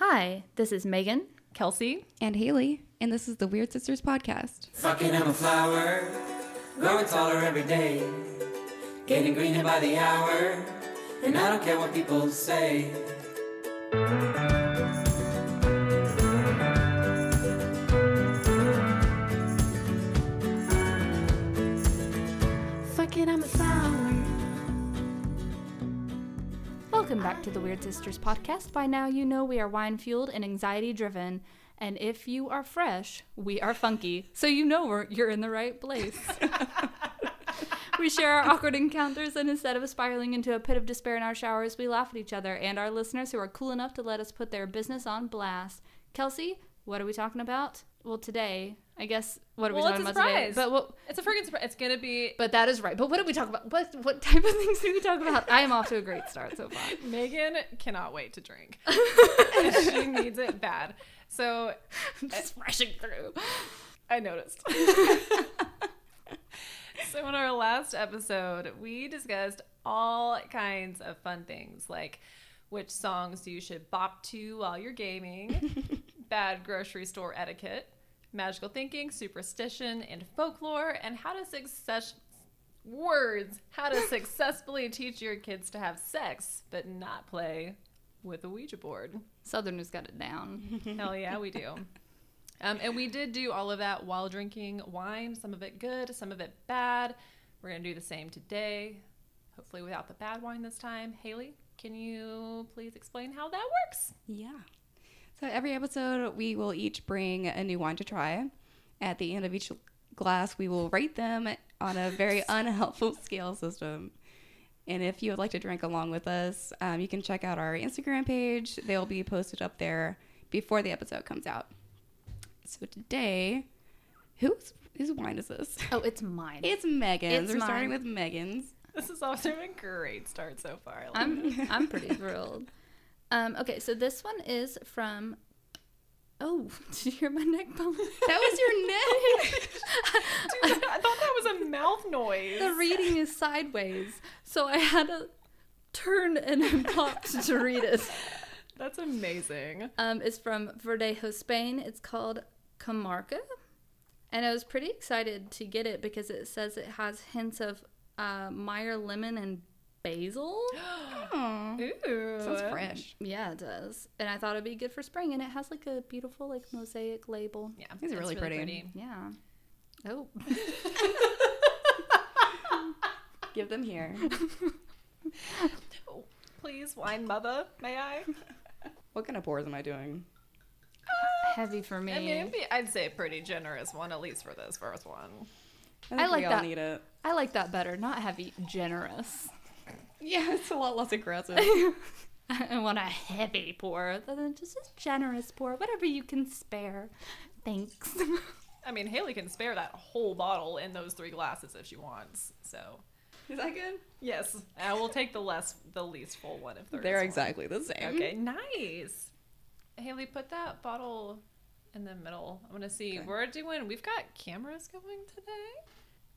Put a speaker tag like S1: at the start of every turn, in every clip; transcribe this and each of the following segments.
S1: Hi, this is Megan.
S2: Kelsey.
S3: and Haley, and this is the Weird Sisters podcast.
S4: Fucking I'm a flower, growing taller every day, getting greener by the hour, and I don't care what people say.
S5: Fucking I'm a flower.
S1: Welcome back to the Weird Sisters podcast. By now, you know we are wine fueled and anxiety driven. And if you are fresh, we are funky. So you know we're, you're in the right place. we share our awkward encounters, and instead of spiraling into a pit of despair in our showers, we laugh at each other and our listeners who are cool enough to let us put their business on blast. Kelsey, what are we talking about? Well, today, I guess, what are we
S2: Well,
S1: talking
S2: it's a
S1: about today?
S2: surprise.
S1: But what,
S2: It's a freaking surprise. It's gonna be
S1: but that is right. But what did we talk about? What what type of things did we talk about? I am off to a great start so far.
S2: Megan cannot wait to drink. she needs it bad. So
S1: I'm just rushing through.
S2: I noticed. so in our last episode, we discussed all kinds of fun things like which songs you should bop to while you're gaming, bad grocery store etiquette, magical thinking, superstition, and folklore, and how to success words, how to successfully teach your kids to have sex but not play with a Ouija board.
S1: Southerners got it down.
S2: Hell yeah, we do. Um, and we did do all of that while drinking wine, some of it good, some of it bad. We're going to do the same today, hopefully without the bad wine this time. Haley, can you please explain how that works?
S3: Yeah. So every episode, we will each bring a new wine to try. At the end of each glass, we will rate them on a very unhelpful scale system. And if you would like to drink along with us, um, you can check out our Instagram page. They'll be posted up there before the episode comes out. So today, whose whose wine is this?
S1: Oh, it's mine.
S3: It's Megan's.
S1: It's
S3: We're starting
S1: mine.
S3: with Megan's.
S2: This is also a great start so far. I love
S1: I'm I'm pretty thrilled. Um, okay, so this one is from. Oh, did you hear my neck bone?
S3: That was your neck.
S2: Dude, I thought that was a mouth noise.
S1: the reading is sideways, so I had to turn and then popped to read it.
S2: That's amazing.
S1: Um, it's from Verdejo, Spain. It's called Comarca. And I was pretty excited to get it because it says it has hints of uh, Meyer lemon and basil.
S3: Aw,
S2: Ooh.
S3: sounds fresh.
S1: Yeah, it does. And I thought it'd be good for spring. And it has like a beautiful like mosaic label.
S2: Yeah,
S3: These are
S2: it's
S3: really pretty.
S1: Yeah. Oh.
S3: Give them here.
S2: Oh, please, wine mother, may I?
S3: What kind of pours am I doing?
S1: Uh, heavy for me.
S2: I mean, it'd be, I'd say a pretty generous one, at least for this first one.
S3: think
S1: I like
S3: we all
S1: that.
S3: need it.
S1: I like that better. Not heavy, generous.
S3: Yeah, it's a lot less aggressive.
S1: I want a heavy pour, than just a generous pour, whatever you can spare. Thanks.
S2: I mean, Haley can spare that whole bottle in those three glasses if she wants. So,
S3: Is that good?
S2: yes, I will take the less, the least full one if there
S3: They're
S2: is one.
S3: exactly the same.
S2: Okay, nice. Haley, put that bottle in the middle. I'm gonna see.
S3: Okay.
S2: We're doing. We've got cameras going today.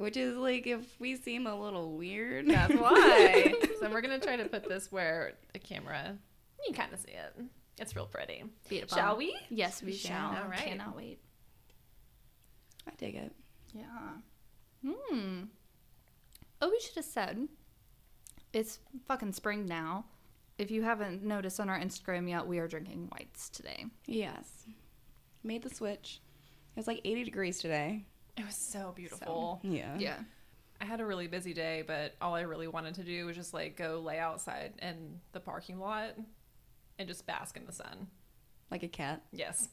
S3: Which is like if we seem a little weird.
S2: That's why. so we're gonna try to put this where the camera. You kind of see it. It's real pretty.
S1: Beautiful.
S2: Shall we?
S1: Yes, we shall.
S2: All right.
S1: Cannot wait.
S3: I dig it.
S1: Yeah. Hmm. Oh, we should have said it's fucking spring now. If you haven't noticed on our Instagram yet, we are drinking whites today.
S3: Yes. Made the switch. It was like 80 degrees today.
S2: It was so
S3: So,
S2: beautiful.
S3: yeah.
S1: Yeah.
S2: I had a really busy day, but all I really wanted to do was just like go lay outside in the parking lot and just bask in the sun.
S3: Like a cat.
S2: Yes.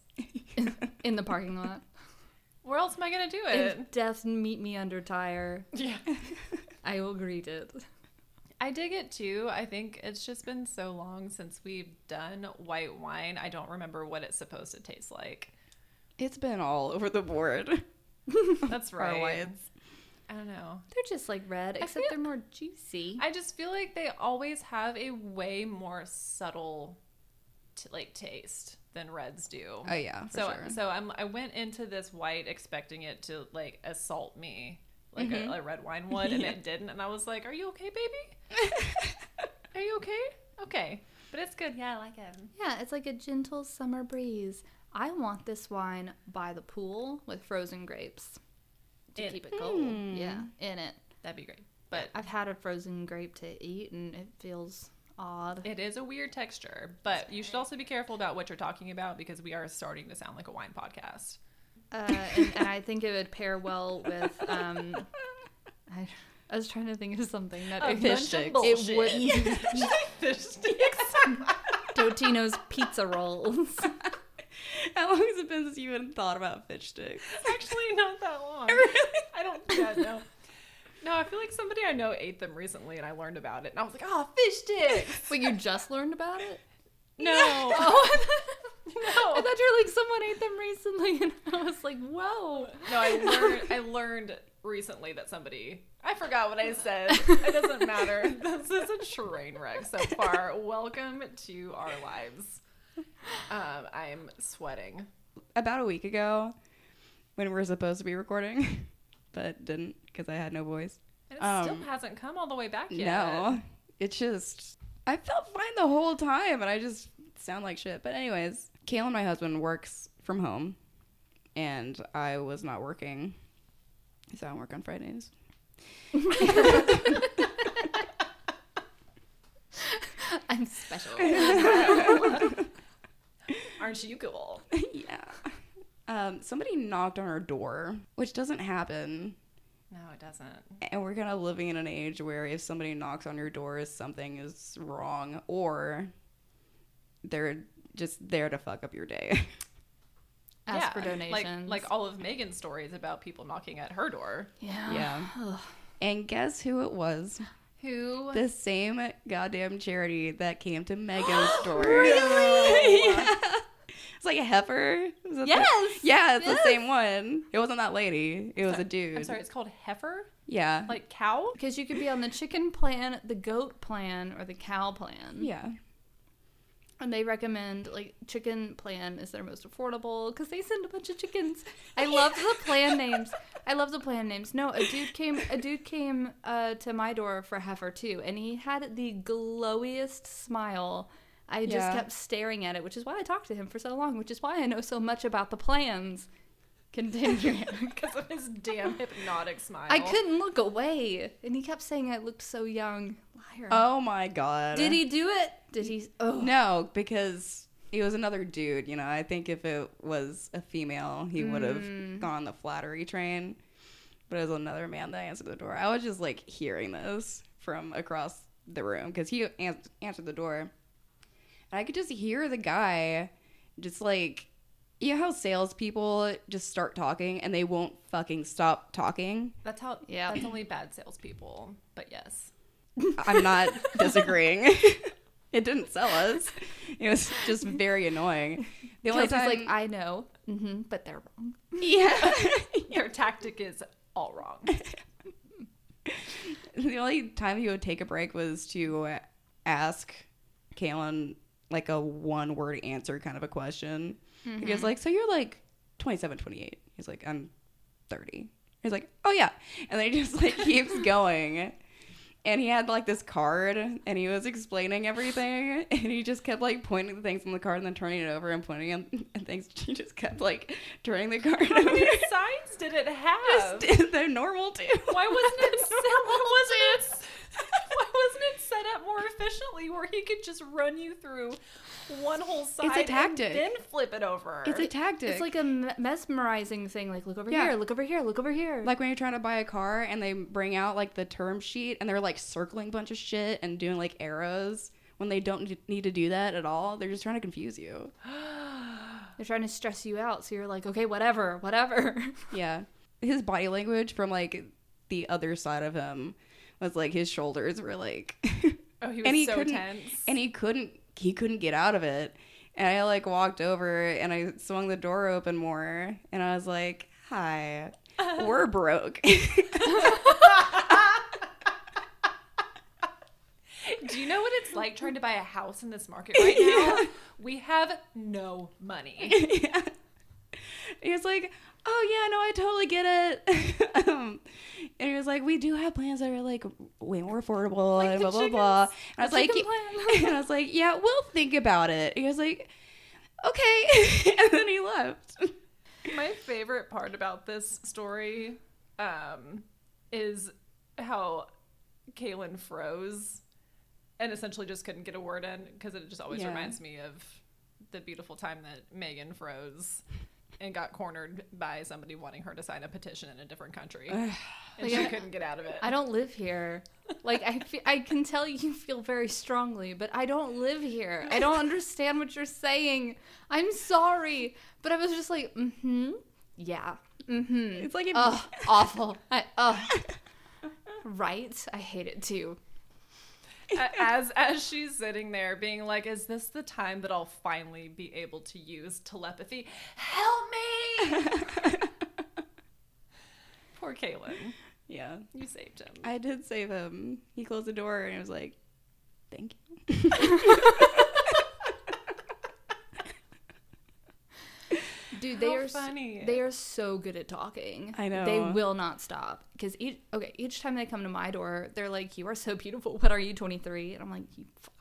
S1: In the parking lot.
S2: Where else am I gonna do it?
S1: if death meet me under tire,
S2: Yeah.
S1: I will greet it.
S2: I dig it too. I think it's just been so long since we've done white wine. I don't remember what it's supposed to taste like.
S3: It's been all over the board.
S2: That's
S3: for our
S2: right.
S3: whites.
S2: I don't know.
S1: They're just like red,
S2: I
S1: except
S2: feel-
S1: they're more juicy.
S2: I just feel like they always have a way more subtle, t- like taste than reds do.
S3: Oh, yeah. For
S2: so
S3: sure.
S2: so I'm I went into this white expecting it to like assault me like
S3: Mm-hmm.
S2: a, a red wine would, and it didn't. And I was like, "Are you okay, baby? Are you okay? Okay." But it's good. Yeah, I like it.
S1: Yeah, it's like a gentle summer breeze. I want this wine by the pool with frozen grapes to
S2: In-
S1: keep it cold. Yeah, in it.
S2: That'd be great. But
S1: I've had a frozen grape to eat and it feels odd.
S2: it is a weird texture. But you should also be careful about what you're talking about because we are starting to sound like a wine podcast.
S1: Uh, and, and I think it would pair well with. Um, I, I was trying to think of something that
S2: A
S1: it,
S2: of
S3: sticks.
S1: it wouldn't.
S2: Fish sticks.
S1: Totino's pizza rolls.
S3: How long has it been since you even thought about fish sticks?
S2: Actually, not that long. really? I don't. Yeah, no. No, I feel like somebody I know ate them recently, and I learned about it, and I was like, "Oh, fish sticks."
S1: Wait, you just learned about it?
S2: No. No.
S1: I thought you were like someone ate them recently, and I was like, whoa.
S2: No, I learned. I learned recently that somebody. I forgot what I said. It doesn't matter. This is a train wreck so far. Welcome to our lives. Um, I'm sweating.
S3: About a week ago, when we were supposed to be recording, but didn't because I had no voice.
S2: And it
S3: Um,
S2: still hasn't come all the way back yet.
S3: No, it's just I felt fine the whole time, and I just sound like shit. But anyways, Kalen, my husband, works from home, and I was not working, so I don't work on Fridays.
S1: I'm special.
S2: Aren't you cool?
S3: yeah. Um, somebody knocked on our door, which doesn't happen.
S2: No, it doesn't.
S3: And we're kind of living in an age where if somebody knocks on your door, something is wrong, or they're just there to fuck up your day.
S1: Ask for donations.
S2: Like, like all of Megan's stories about people knocking at her door.
S1: yeah.
S3: Yeah. And guess who it was?
S2: Who?
S3: The same goddamn charity that came to Megan's store. Yeah. It's like a heifer. It the-
S1: Yes!
S3: yeah, it's
S1: Yes!
S3: the same one. It wasn't that lady. It was a dude.
S2: I'm sorry, it's called heifer?
S3: Yeah.
S2: Like cow?
S1: Because you could be on the chicken plan, the goat plan, or the cow plan.
S3: yeah.
S1: And they recommend like chicken plan is their most affordable because they send a bunch of chickens. I love the plan names. I love the plan names. No, a dude came. A dude came uh, to my door for heifer too, and he had the glowiest smile. I just
S3: Yeah.
S1: kept staring at it, which is why I talked to him for so long. Which is why I know so much about the plans. Continue.
S2: Because of his damn hypnotic smile.
S1: I couldn't look away, and he kept saying I looked so young. Liar.
S3: Oh my god.
S1: Did he do it? Did he? Oh
S3: No, because he was another dude. You know, I think if it was a female, he would have
S1: Mm.
S3: gone on the flattery train. But it was another man that answered the door. I was just like hearing this from across the room because he ans- answered the door, and I could just hear the guy just like. You know how salespeople just start talking and they won't fucking stop talking?
S2: That's how.
S1: Yeah.
S2: That's only bad salespeople. But yes.
S3: I'm not disagreeing. it didn't sell us. It was just very annoying. The only time,
S1: like, I know, hmm but they're wrong.
S3: yeah.
S2: Your tactic is all wrong.
S3: the only time he would take a break was to ask Kalen like a one word answer kind of a question. He was like, "So you're like 27, 28." He's like, "I'm 30." He's like, "Oh yeah," and then he just like keeps going. And he had like this card, and he was explaining everything, and he just kept like pointing the things on the card and then turning it over and pointing them and things. He just kept like turning the card
S2: How
S3: over.
S2: many sides did it have?
S3: Just, they're normal too.
S2: Why wasn't it? Why wasn't it? Why wasn't it set up more efficiently, where he could just run you through one whole side
S3: tactic.
S2: and then flip it over?
S3: It's a tactic.
S1: It's like a mesmerizing thing. Like, look over
S3: Yeah.
S1: here, look over here, look over here.
S3: like when you're trying to buy a car and they bring out like the term sheet and they're like circling a bunch of shit and doing like arrows when they don't need to do that at all. They're just trying to confuse you.
S1: they're trying to stress you out, so you're like, okay, whatever, whatever.
S3: Yeah. His body language from like the other side of him was like his shoulders were like
S2: oh, he was
S3: and he
S2: so
S3: couldn't
S2: tense.
S3: and he couldn't he couldn't get out of it. And I like walked over and I swung the door open more and I was like, "Hi. We're broke."
S2: Do you know what it's like trying to buy a house in this market right now? We have no money.
S3: yeah. He was like, oh yeah, no, I totally get it. um, and he was like, we do have plans that are like way more affordable
S2: Like
S3: and blah blah blah. And I was like, and I was like, yeah, we'll think about it. He was like, okay, and then he left.
S2: My favorite part about this story um, is how Kaylin froze and essentially just couldn't get a word in because it just always
S3: Yeah.
S2: reminds me of the beautiful time that Megan froze and got cornered by somebody wanting her to sign a petition in a different country. and
S1: Like,
S2: she
S1: I-
S2: couldn't get out of it.
S1: I don't live here. Like I, fe- I can tell you feel very strongly, but I don't live here. I don't understand what you're saying. I'm sorry, but I was just like, mm-hmm, yeah, mm-hmm.
S3: It's like if
S1: Ugh, awful. I, ugh. Right? I hate it too.
S2: As as she's sitting there being like is this the time that i'll finally be able to use telepathy? Help me! Poor kaylin.
S3: Yeah,
S2: you saved him.
S3: I did save him. He closed the door and I was like, thank you.
S1: Dude, they
S2: How
S1: are s-
S2: funny.
S1: they are so good at talking.
S3: I know.
S1: They will not stop because each okay, each time they come to my door, they're like, "You are so beautiful. What are you, 23?" And I'm like, "You, fuck,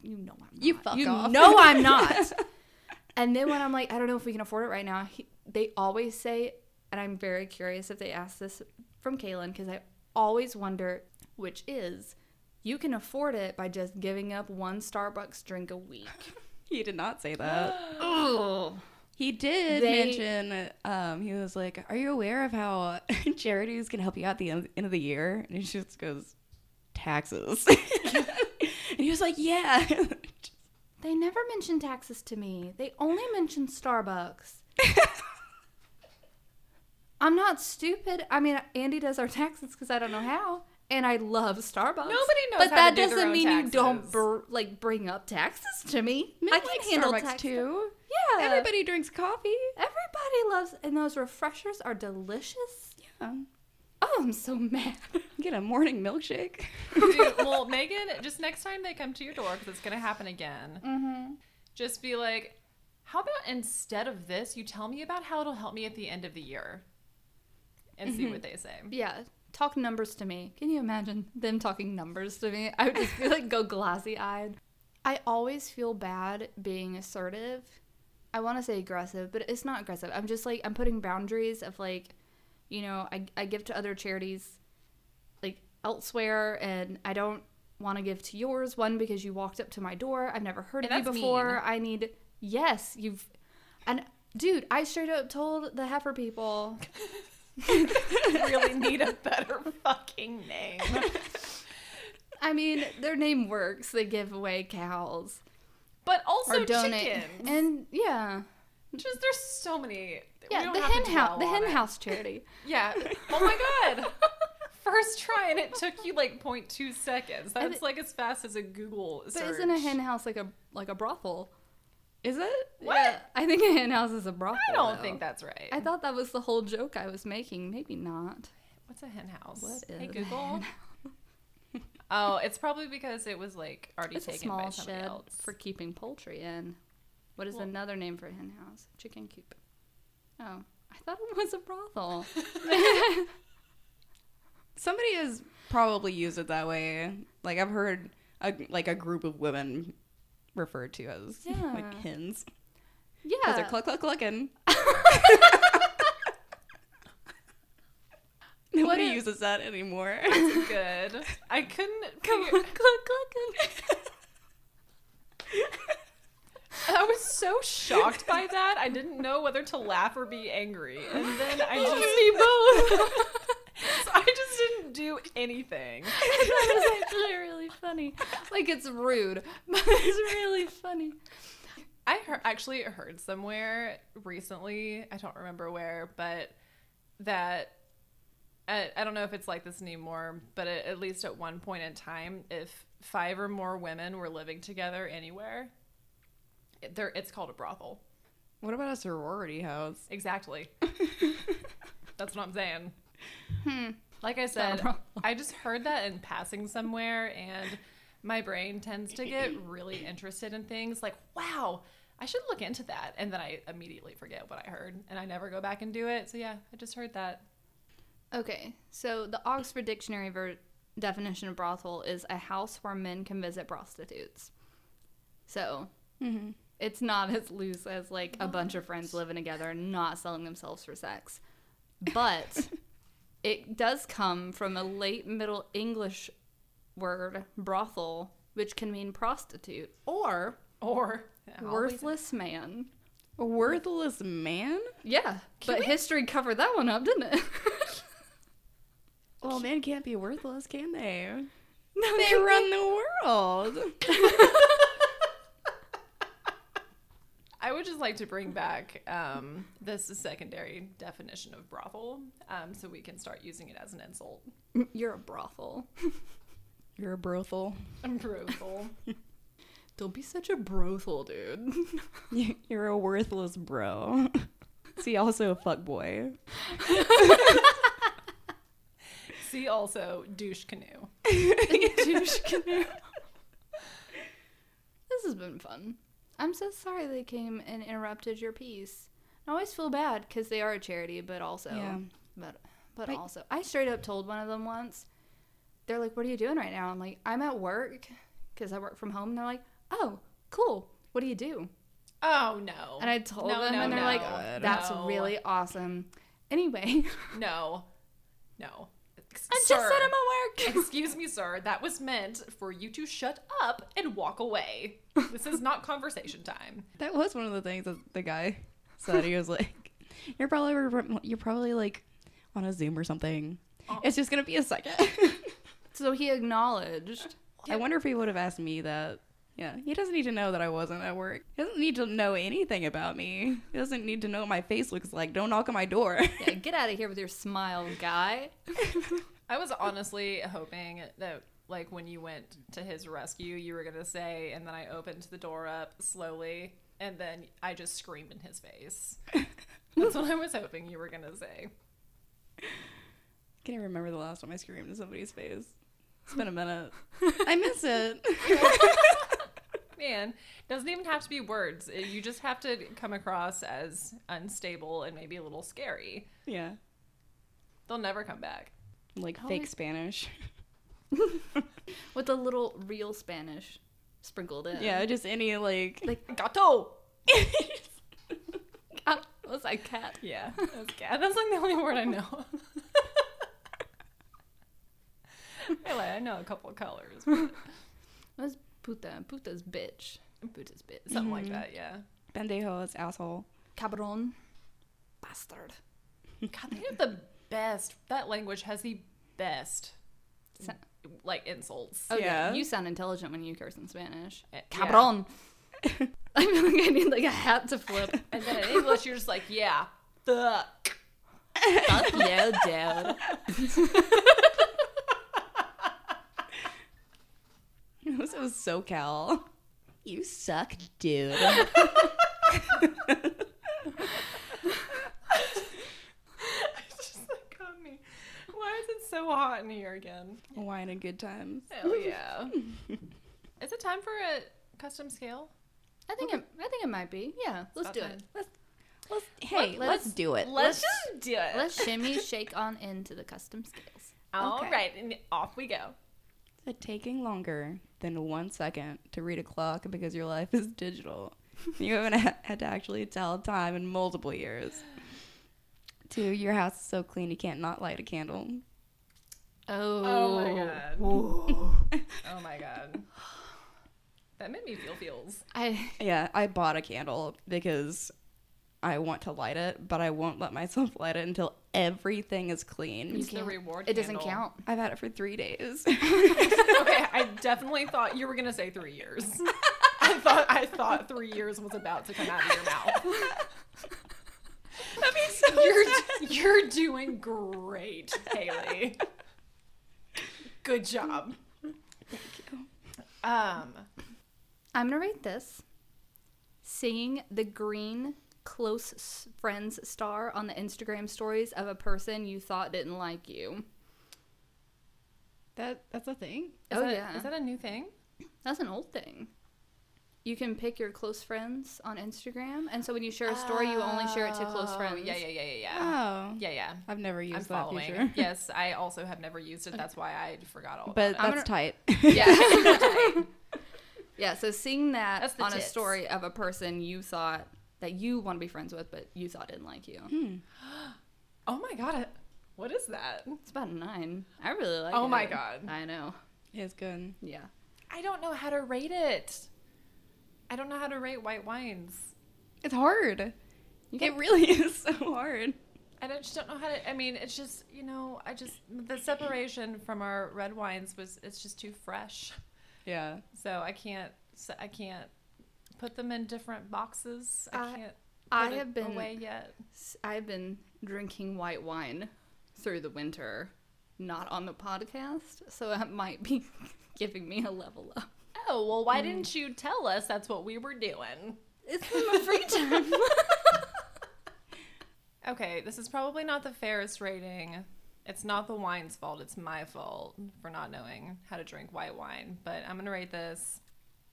S1: you know I'm not.
S3: You fuck
S1: you
S3: off."
S1: know I'm not." and then when I'm like, "I don't know if we can afford it right now," he, they always say, and I'm very curious if they ask this from Kaylin because I always wonder which is. You can afford it by just giving up one Starbucks drink a week.
S3: He did not say that.
S1: oh.
S3: He did
S1: They-
S3: mention, um, he was like, Are you aware of how charities can help you out at the end, end of the year? And he just goes, Taxes. and he was like, Yeah.
S1: They never mention taxes to me. They only mention Starbucks. I'm not stupid. I mean, Andy does our taxes because I don't know how, and I love Starbucks.
S2: Nobody knows
S1: but
S2: how
S1: that
S2: to do their
S1: doesn't
S2: own
S1: mean you don't br- like bring up taxes to me.
S3: Men
S1: I can
S3: like
S1: handle
S3: Starbucks
S1: tax
S3: too.
S1: Yeah,
S3: Everybody drinks coffee.
S1: Everybody loves, and those refreshers are delicious.
S3: Yeah.
S1: Oh, I'm so mad.
S3: Get a morning milkshake.
S2: Dude, well megan just next time they come to your door because it's gonna happen again
S1: Mm-hmm.
S2: just be like how about instead of this you tell me about how it'll help me at the end of the year and see what they say
S1: Yeah, talk numbers to me. Can you imagine them talking numbers to me? I would just be like, go glassy eyed. I always feel bad being assertive. I want to say aggressive, but it's not aggressive. I'm just like, I'm putting boundaries of like, you know, I, I give to other charities like elsewhere, and I don't want to give to yours. One, because you walked up to my door. I've never heard
S2: And
S1: of you before.
S2: mean.
S1: I need, yes, you've, and dude, I straight up told the heifer people.
S2: really need a better fucking name
S1: I mean, their name works. They give away cows
S2: but also
S1: or donate,
S2: chickens
S1: and yeah,
S2: just there's so many
S1: yeah. The hen house, the hen
S2: it.
S1: house charity.
S2: yeah oh my god first try and it took you like 0.2 seconds
S1: I
S2: that's like as fast as a google search.
S1: But isn't a hen house like a like a brothel?
S3: Is it?
S2: What?
S1: Yeah, I think a hen house is a brothel.
S2: i don't
S1: though.
S2: think that's right
S1: I thought that was the whole joke I was making. Maybe not.
S2: what's a hen house
S1: What
S2: hey
S1: is a
S2: google oh it's probably because it was like already
S1: It's a
S2: taken by somebody
S1: shed
S2: else
S1: for keeping poultry in. What is
S2: Well-
S1: another name for a hen house? Chicken coop. Oh, I thought it was a brothel.
S3: Somebody has probably used it that way. Like I've heard a, like a group of women referred to as
S1: Yeah.
S3: like hens. Because they're
S1: yeah.
S3: cluck cluck clucking. Nobody uses that anymore.
S2: good i couldn't
S1: Come
S2: figure-
S1: on, cluck cluck.
S2: I was so shocked by that. I didn't know whether to laugh or be angry. And then I just So I just do anything.
S1: that was actually really funny. Like it's rude, but it's really funny.
S2: I heard, actually heard somewhere recently, I don't remember where, but that I, I don't know if it's like this anymore, but at, at least at one point in time, if five or more women were living together anywhere, it, there it's called a brothel.
S3: what about a sorority house?
S2: Exactly. That's what I'm saying.
S1: Hmm.
S2: Like I said. I just heard that in passing somewhere, and my brain tends to get really interested in things like, wow, I should look into that. And then I immediately forget what I heard and I never go back and do it. So yeah, I just heard that.
S1: Okay, so the Oxford Dictionary ver- definition of brothel is a house where men can visit prostitutes. So
S3: Mm-hmm.
S1: it's not as loose as like a bunch of friends living together and not selling themselves for sex. But it does come from a late Middle English word, brothel, which can mean prostitute or
S2: Or
S1: worthless man.
S3: A worthless man?
S1: Yeah, but history covered that one up, didn't it?
S3: Well, men can't be worthless, can they?
S1: no,
S3: They run the world.
S2: I would just like to bring back um, this secondary definition of brothel um, so we can start using it as an insult.
S1: You're a brothel.
S3: You're a brothel.
S2: I'm brothel.
S1: Don't be such a brothel, dude.
S3: You're a worthless bro. See, also a fuck boy.
S2: See also douche canoe.
S1: Douche canoe. This has been fun. I'm so sorry they came and interrupted your piece. I always feel bad because they are a charity, but also,
S3: Yeah.
S1: but but
S3: But-
S1: also, I straight up told one of them once. They're like, "What are you doing right now?" I'm like, "I'm at work because I work from home." And they're like, "Oh, cool. What do you do?"
S2: Oh no.
S1: And I told
S2: No,
S1: them,
S2: no,
S1: and they're
S2: no,
S1: like, "That's
S2: no.
S1: really awesome." Anyway,
S2: No. No.
S1: I just
S2: Sir,
S1: said I'm at work.
S2: Excuse me, sir. That was meant for you to shut up and walk away. This is not conversation time.
S3: That was one of the things that the guy said. He was like, "You're probably you're probably like on a Zoom or something. Oh. It's just gonna be a second.
S1: so he acknowledged.
S3: I wonder if he would have asked me that. Yeah, he doesn't need to know that I wasn't at work. He doesn't need to know anything about me. He doesn't need to know what my face looks like. Don't knock on my door.
S1: Yeah, get out of here with your smile, guy.
S2: I was honestly hoping that, like, when you went to his rescue, you were gonna say, and then I opened the door up slowly, and then I just screamed in his face. That's what I was hoping you were gonna say.
S3: Can you remember the last time I screamed in somebody's face. It's been a minute. I miss it.
S2: Man, doesn't even have to be words. Uh, you just have to come across as unstable and maybe a little scary.
S3: yeah,
S2: They'll never come back.
S3: like
S1: How
S3: fake
S1: is-
S3: Spanish.
S1: With a little real Spanish sprinkled in.
S3: Yeah, just any like.
S1: Like,
S2: Gato.
S1: God, was that cat?
S2: Yeah, that's cat. That's like the only word I know. I, like, I know a couple of colors. but
S1: It was puta. Puta's bitch. Puta's bitch.
S2: Something like that, yeah.
S3: Pendejo is asshole.
S1: Cabron. Bastard.
S2: God, they have the best. That language has the best,
S1: Sa-
S2: like insults.
S1: Oh, yeah.
S3: Yeah.
S1: You sound intelligent when you curse in Spanish.
S2: Eh,
S1: Cabron. I feel like I need like a hat to flip.
S2: And then in English, you're just like, yeah, fuck.
S1: Fuck you, dude.
S3: This was SoCal. You suck, dude.
S2: It's just like got me. Why is it so hot in here again?
S3: Wine and good times.
S2: Hell yeah. is it time for a custom scale?
S1: I think it. I think it might be. Yeah, let's
S2: about
S1: do
S2: time.
S1: it.
S3: Let's, let's hey,
S1: Let-
S3: let's,
S1: let's-
S3: do it.
S2: Let's, just do it.
S1: Let's shimmy, shake on into the custom scales.
S2: All
S3: Okay.
S2: right, and off we go.
S3: It's taking longer than one second to read a clock because your life is digital. You haven't had to actually tell time in multiple years. Two, your house is so clean you can't not light a candle.
S1: Oh.
S2: Oh my god. oh my god. That made me feel feels.
S1: I
S3: Yeah, I bought a candle because I want to light it, but I won't let myself light it until everything is clean.
S2: It's the
S1: can't-
S2: reward
S1: it doesn't count.
S3: I've had it for three days.
S2: okay, I definitely thought you were gonna say three years. I thought I thought three years was about to come out of your mouth.
S3: That'd be so
S2: You're you're doing great, Haley. Good job.
S3: Thank you.
S2: Um,
S1: I'm gonna read this. Seeing the green close friends star on the Instagram stories of a person you thought didn't like you.
S3: That that's a thing.
S2: is
S1: Oh,
S2: that-
S1: yeah.
S2: is that a new thing?
S1: That's an old thing. you can pick your close friends on Instagram, and so when you share a story, you only share it to close
S2: Oh,
S1: friends.
S2: Yeah, yeah, yeah, yeah, yeah.
S3: Oh,
S2: Yeah, yeah.
S3: I've never used
S2: I'm
S3: that
S2: following.
S3: feature.
S2: yes, I also have never used it. That's why I forgot all
S3: But
S2: about
S3: that's
S1: gonna-
S3: tight.
S2: Yeah.
S1: Yeah, so seeing that
S2: That's the
S1: on a story of a person you thought that you want to be friends with, but you thought didn't like you.
S3: Hmm.
S2: oh my god. What is that?
S1: It's about a nine. I really like it.
S2: Oh my God.
S1: I know.
S3: It's good.
S1: Yeah.
S2: I don't know how to rate it. I don't know how to rate white wines.
S3: It's hard.
S1: You
S3: It really is so hard.
S2: I don't, just don't know how to. I mean, it's just you know, I just the separation from our red wines was it's just too fresh.
S3: Yeah.
S2: So I can't I can't put them in different boxes. I
S1: I-
S2: can't.
S1: I have been
S2: away yet.
S1: I've been drinking white wine through the winter, not on the podcast, so that might be giving me a level up.
S2: Oh well, why mm. didn't you tell us that's what we were doing?
S1: It's my free time.
S2: Okay, this is probably not the fairest rating. It's not the wine's fault. It's my fault for not knowing how to drink white wine. But I'm gonna rate this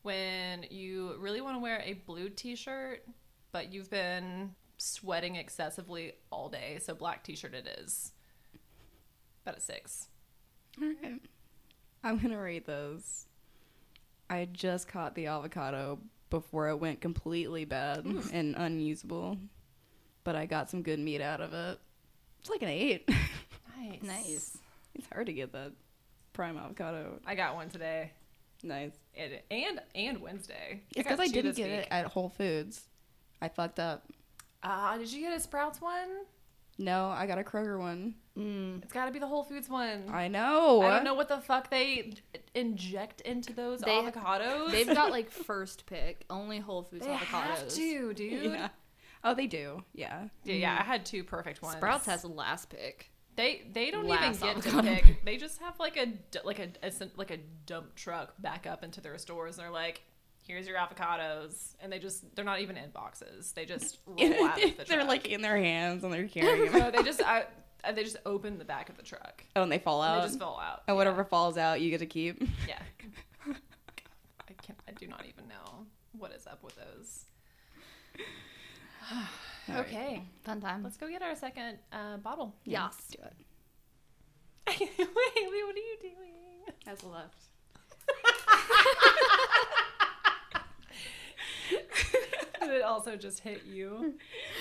S2: when you really want to wear a blue T-shirt, but you've been sweating excessively all day. So black T-shirt it is. About a six.
S3: All right. I'm gonna rate those. I just caught the avocado before it went completely bad and unusable, but I got some good meat out of it. It's like an eight.
S2: Nice.
S1: nice.
S3: it's hard to get that prime avocado.
S2: I got one today.
S3: Nice.
S2: It, and and Wednesday.
S3: It's because I
S2: two
S3: didn't
S2: this
S3: get it at Whole Foods. I fucked up.
S2: Ah, did you get a Sprouts one?
S3: No, I got a Kroger one.
S1: Mm.
S2: It's got to be the Whole Foods one.
S3: I know.
S2: I don't know what the fuck they inject into those
S1: They-
S2: avocados.
S1: They've got like first pick, only Whole Foods
S2: They
S1: avocados.
S2: have to, dude.
S3: Yeah. Oh, they do. Yeah.
S2: Yeah, yeah, I had two perfect ones.
S1: Sprouts has the last pick.
S2: They they don't even get to pick. They just have like a like a, a like a dump truck back up into their stores, and they're like, "Here's your avocados," and they just they're not even in boxes. They just roll out of the
S3: They're like in their hands and they're carrying them.
S2: no, they just I, they just open the back of the truck.
S3: oh, and they fall out.
S2: they just fall out.
S3: and whatever falls out, you get to keep.
S2: Yeah. I can't. I do not even know what is up with those.
S3: All right.
S2: Okay,
S1: Fun time.
S2: let's go get our second uh, bottle.
S1: Yes.
S3: Let's do it.
S2: wait, wait, what are you doing?
S3: Has left.
S2: Did it also just hit you?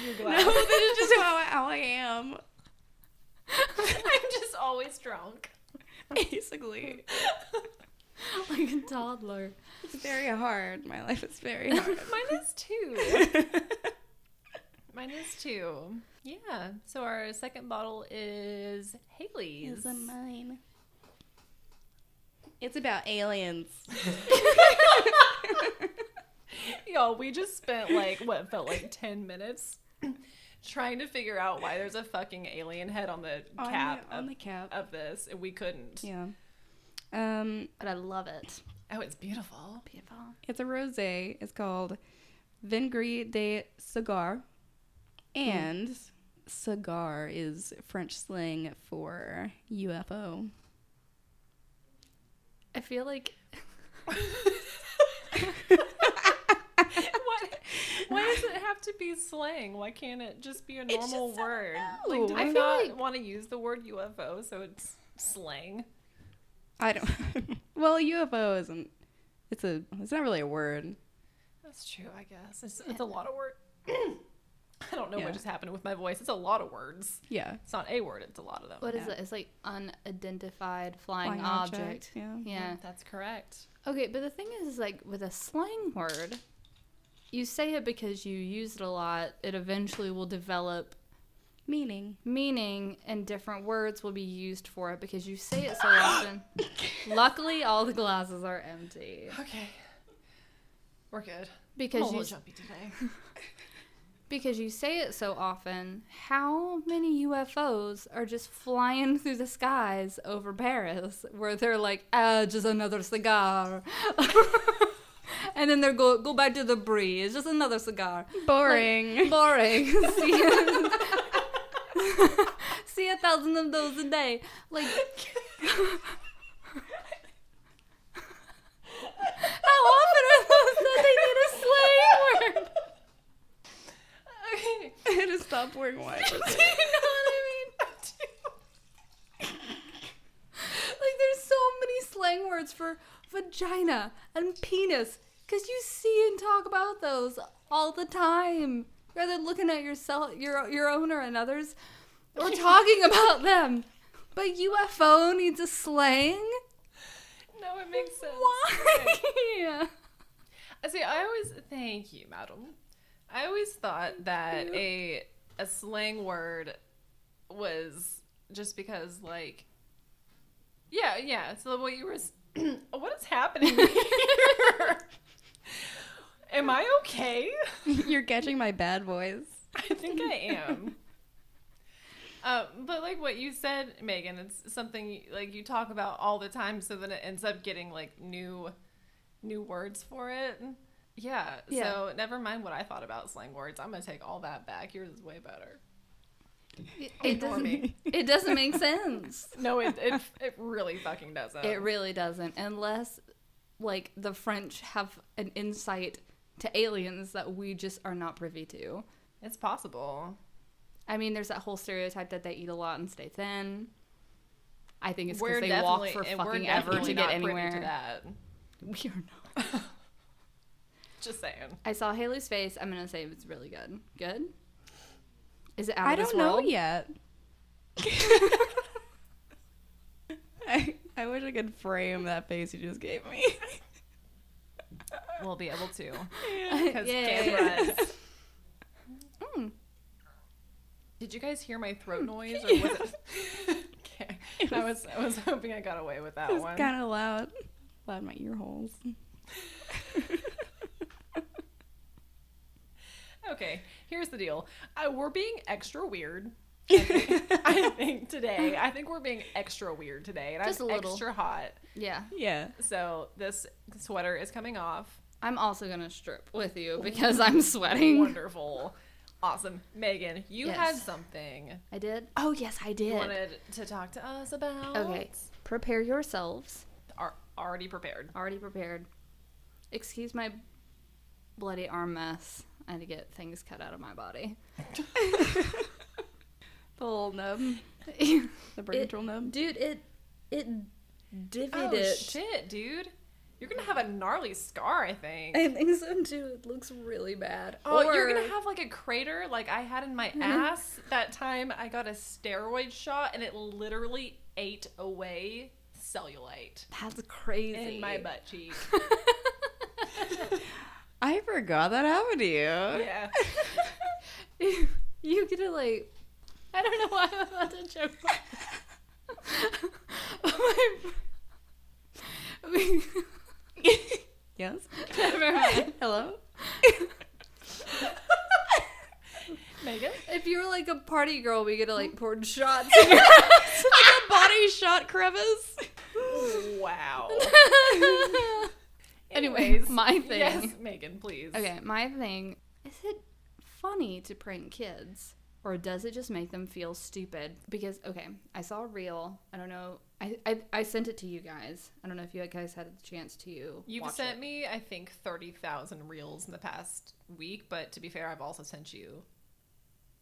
S2: Your
S3: No,
S2: glass.
S3: this is just how I, how I am.
S2: I'm just always drunk.
S3: Basically,
S1: like a toddler.
S3: it's very hard. My life is very hard.
S2: Mine is two. Mine is two. Yeah. So our second bottle is Haley's.
S3: Is mine. It's about aliens.
S2: Y'all, we just spent like what felt like ten minutes trying to figure out why there's a fucking alien head on the
S3: On
S2: cap
S3: the- on
S2: of,
S3: the cap.
S2: of this, and we couldn't.
S3: Yeah. Um,
S1: But I love it.
S2: Oh, it's beautiful.
S1: Beautiful.
S3: it's a rosé. It's called Vin Gris de Cigar, Hmm. and cigar is French slang for UFO.
S1: I feel like
S2: Why, why does it have to be slang? Why can't it just be a normal
S3: I
S2: word?
S3: don't
S2: Like, do.
S1: I feel
S2: not
S1: like-
S2: want to use the word UFO so it's slang?
S3: I don't. well, UFO isn't. It's a. It's not really a word.
S2: That's true, I guess. It's, it's a lot of words. I don't know
S3: Yeah.
S2: what just happened with my voice. It's a lot of words.
S3: Yeah.
S2: It's not a word, it's a lot of them.
S1: what is
S3: Yeah.
S1: it? It's like unidentified flying,
S3: Flying
S1: object.
S3: object, yeah.
S1: Yeah.
S2: That's correct.
S1: Okay, but the thing is, like with a slang word, you say it because you use it a lot. It eventually will develop
S3: Meaning.
S1: meaning, and different words will be used for it because you say it so often. Luckily, all the glasses are empty
S2: Okay. We're good.
S1: because
S2: I'm a
S1: you
S2: little jumpy today.
S1: because you say it so often. How many UFOs are just flying through the skies over Paris, where they're like, "Ah, just another cigar," and then they're go go back to the brie. It's just another cigar.
S3: Boring.
S1: boring. see, see a thousand of those a day. Like, how often are those that they need a
S2: Okay.
S3: I had to stop pouring wine.
S1: Do you know what I mean? like there's so many slang words for vagina and penis because you see and talk about those all the time rather looking at yourself your your own or another's or talking about them but ufo needs a slang
S2: No, it makes sense.
S1: why
S2: I uh, See, I always thank you, madam. I always thought that a a slang word was just because, like, yeah, yeah. So what you were, what is happening here? Am I okay?
S3: You're catching my bad voice.
S2: I think I am. Uh, but like what you said, Megan, it's something like you talk about all the time, so then it ends up getting like new, new words for it. Yeah.
S1: Yeah.
S2: So never mind what I thought about slang words. I'm gonna take all that back. Yours is way better.
S1: it
S2: Ignore
S1: doesn't it doesn't make sense
S2: No, it it, it really fucking doesn't.
S1: It really doesn't, unless like the French have an insight to aliens that we just are not privy to.
S2: it's possible.
S1: I mean, there's that whole stereotype that they eat a lot and stay thin. I think it's because they walk for
S2: eh,
S1: fucking ever to get anywhere.
S2: To that.
S1: We are not.
S2: Just saying.
S1: I saw Haley's face. I'm gonna say it's really good. Good. Is it out
S3: I
S1: of this
S3: don't know
S1: world?
S3: yet. I, I wish I could frame that face you just gave me.
S2: We'll be able to because
S1: Yay.
S2: cameras.
S1: Mm.
S2: Did you guys hear my throat noise, or was it? okay. I was I was hoping I got away with that
S3: It was
S2: one.
S3: kind of loud. Loud in my ear holes.
S2: Okay, here's the deal. Uh, we're being extra weird. I think, I think today. I think we're being extra weird today, and
S1: Just
S2: I'm
S1: a little.
S2: extra hot.
S1: Yeah.
S3: Yeah.
S2: So this sweater is coming off.
S1: I'm also gonna strip with you because I'm sweating.
S2: Wonderful, awesome. Megan, you
S1: Yes.
S2: had something
S1: I did. Oh yes, I
S2: you
S1: did.
S2: wanted to talk to us about.
S1: Okay. Prepare yourselves.
S2: Are already prepared.
S1: Already prepared. Excuse my bloody arm mess. I had to get things cut out of my body.
S3: The little nub. The birth control nub.
S1: Dude, it it divvied
S2: Oh
S1: it.
S2: shit, dude! You're gonna have a gnarly scar, I think.
S1: I think so too. It looks really bad.
S2: Oh, you're gonna have like a crater like I had in my mm-hmm. ass that time I got a steroid shot and it literally ate away cellulite
S1: That's crazy.
S2: in my butt cheek.
S3: I forgot that happened to you.
S2: Yeah.
S1: you get to like. I don't know why I'm about to joke. my,
S3: Yes.
S1: never mind.
S3: Hello.
S2: Megan?
S1: If you were like a party girl, we get to like pour shots.
S3: in a body shot crevice.
S2: Wow.
S1: Anyways, my thing.
S2: Yes, Megan, please.
S1: Okay, my thing is it funny to prank kids or does it just make them feel stupid? Because okay, I saw a reel. I don't know. I I, I sent it to you guys. I don't know if you guys had a chance to.
S2: You've sent
S1: it.
S2: me, I think, 30,000 reels in the past week, but to be fair, I've also sent you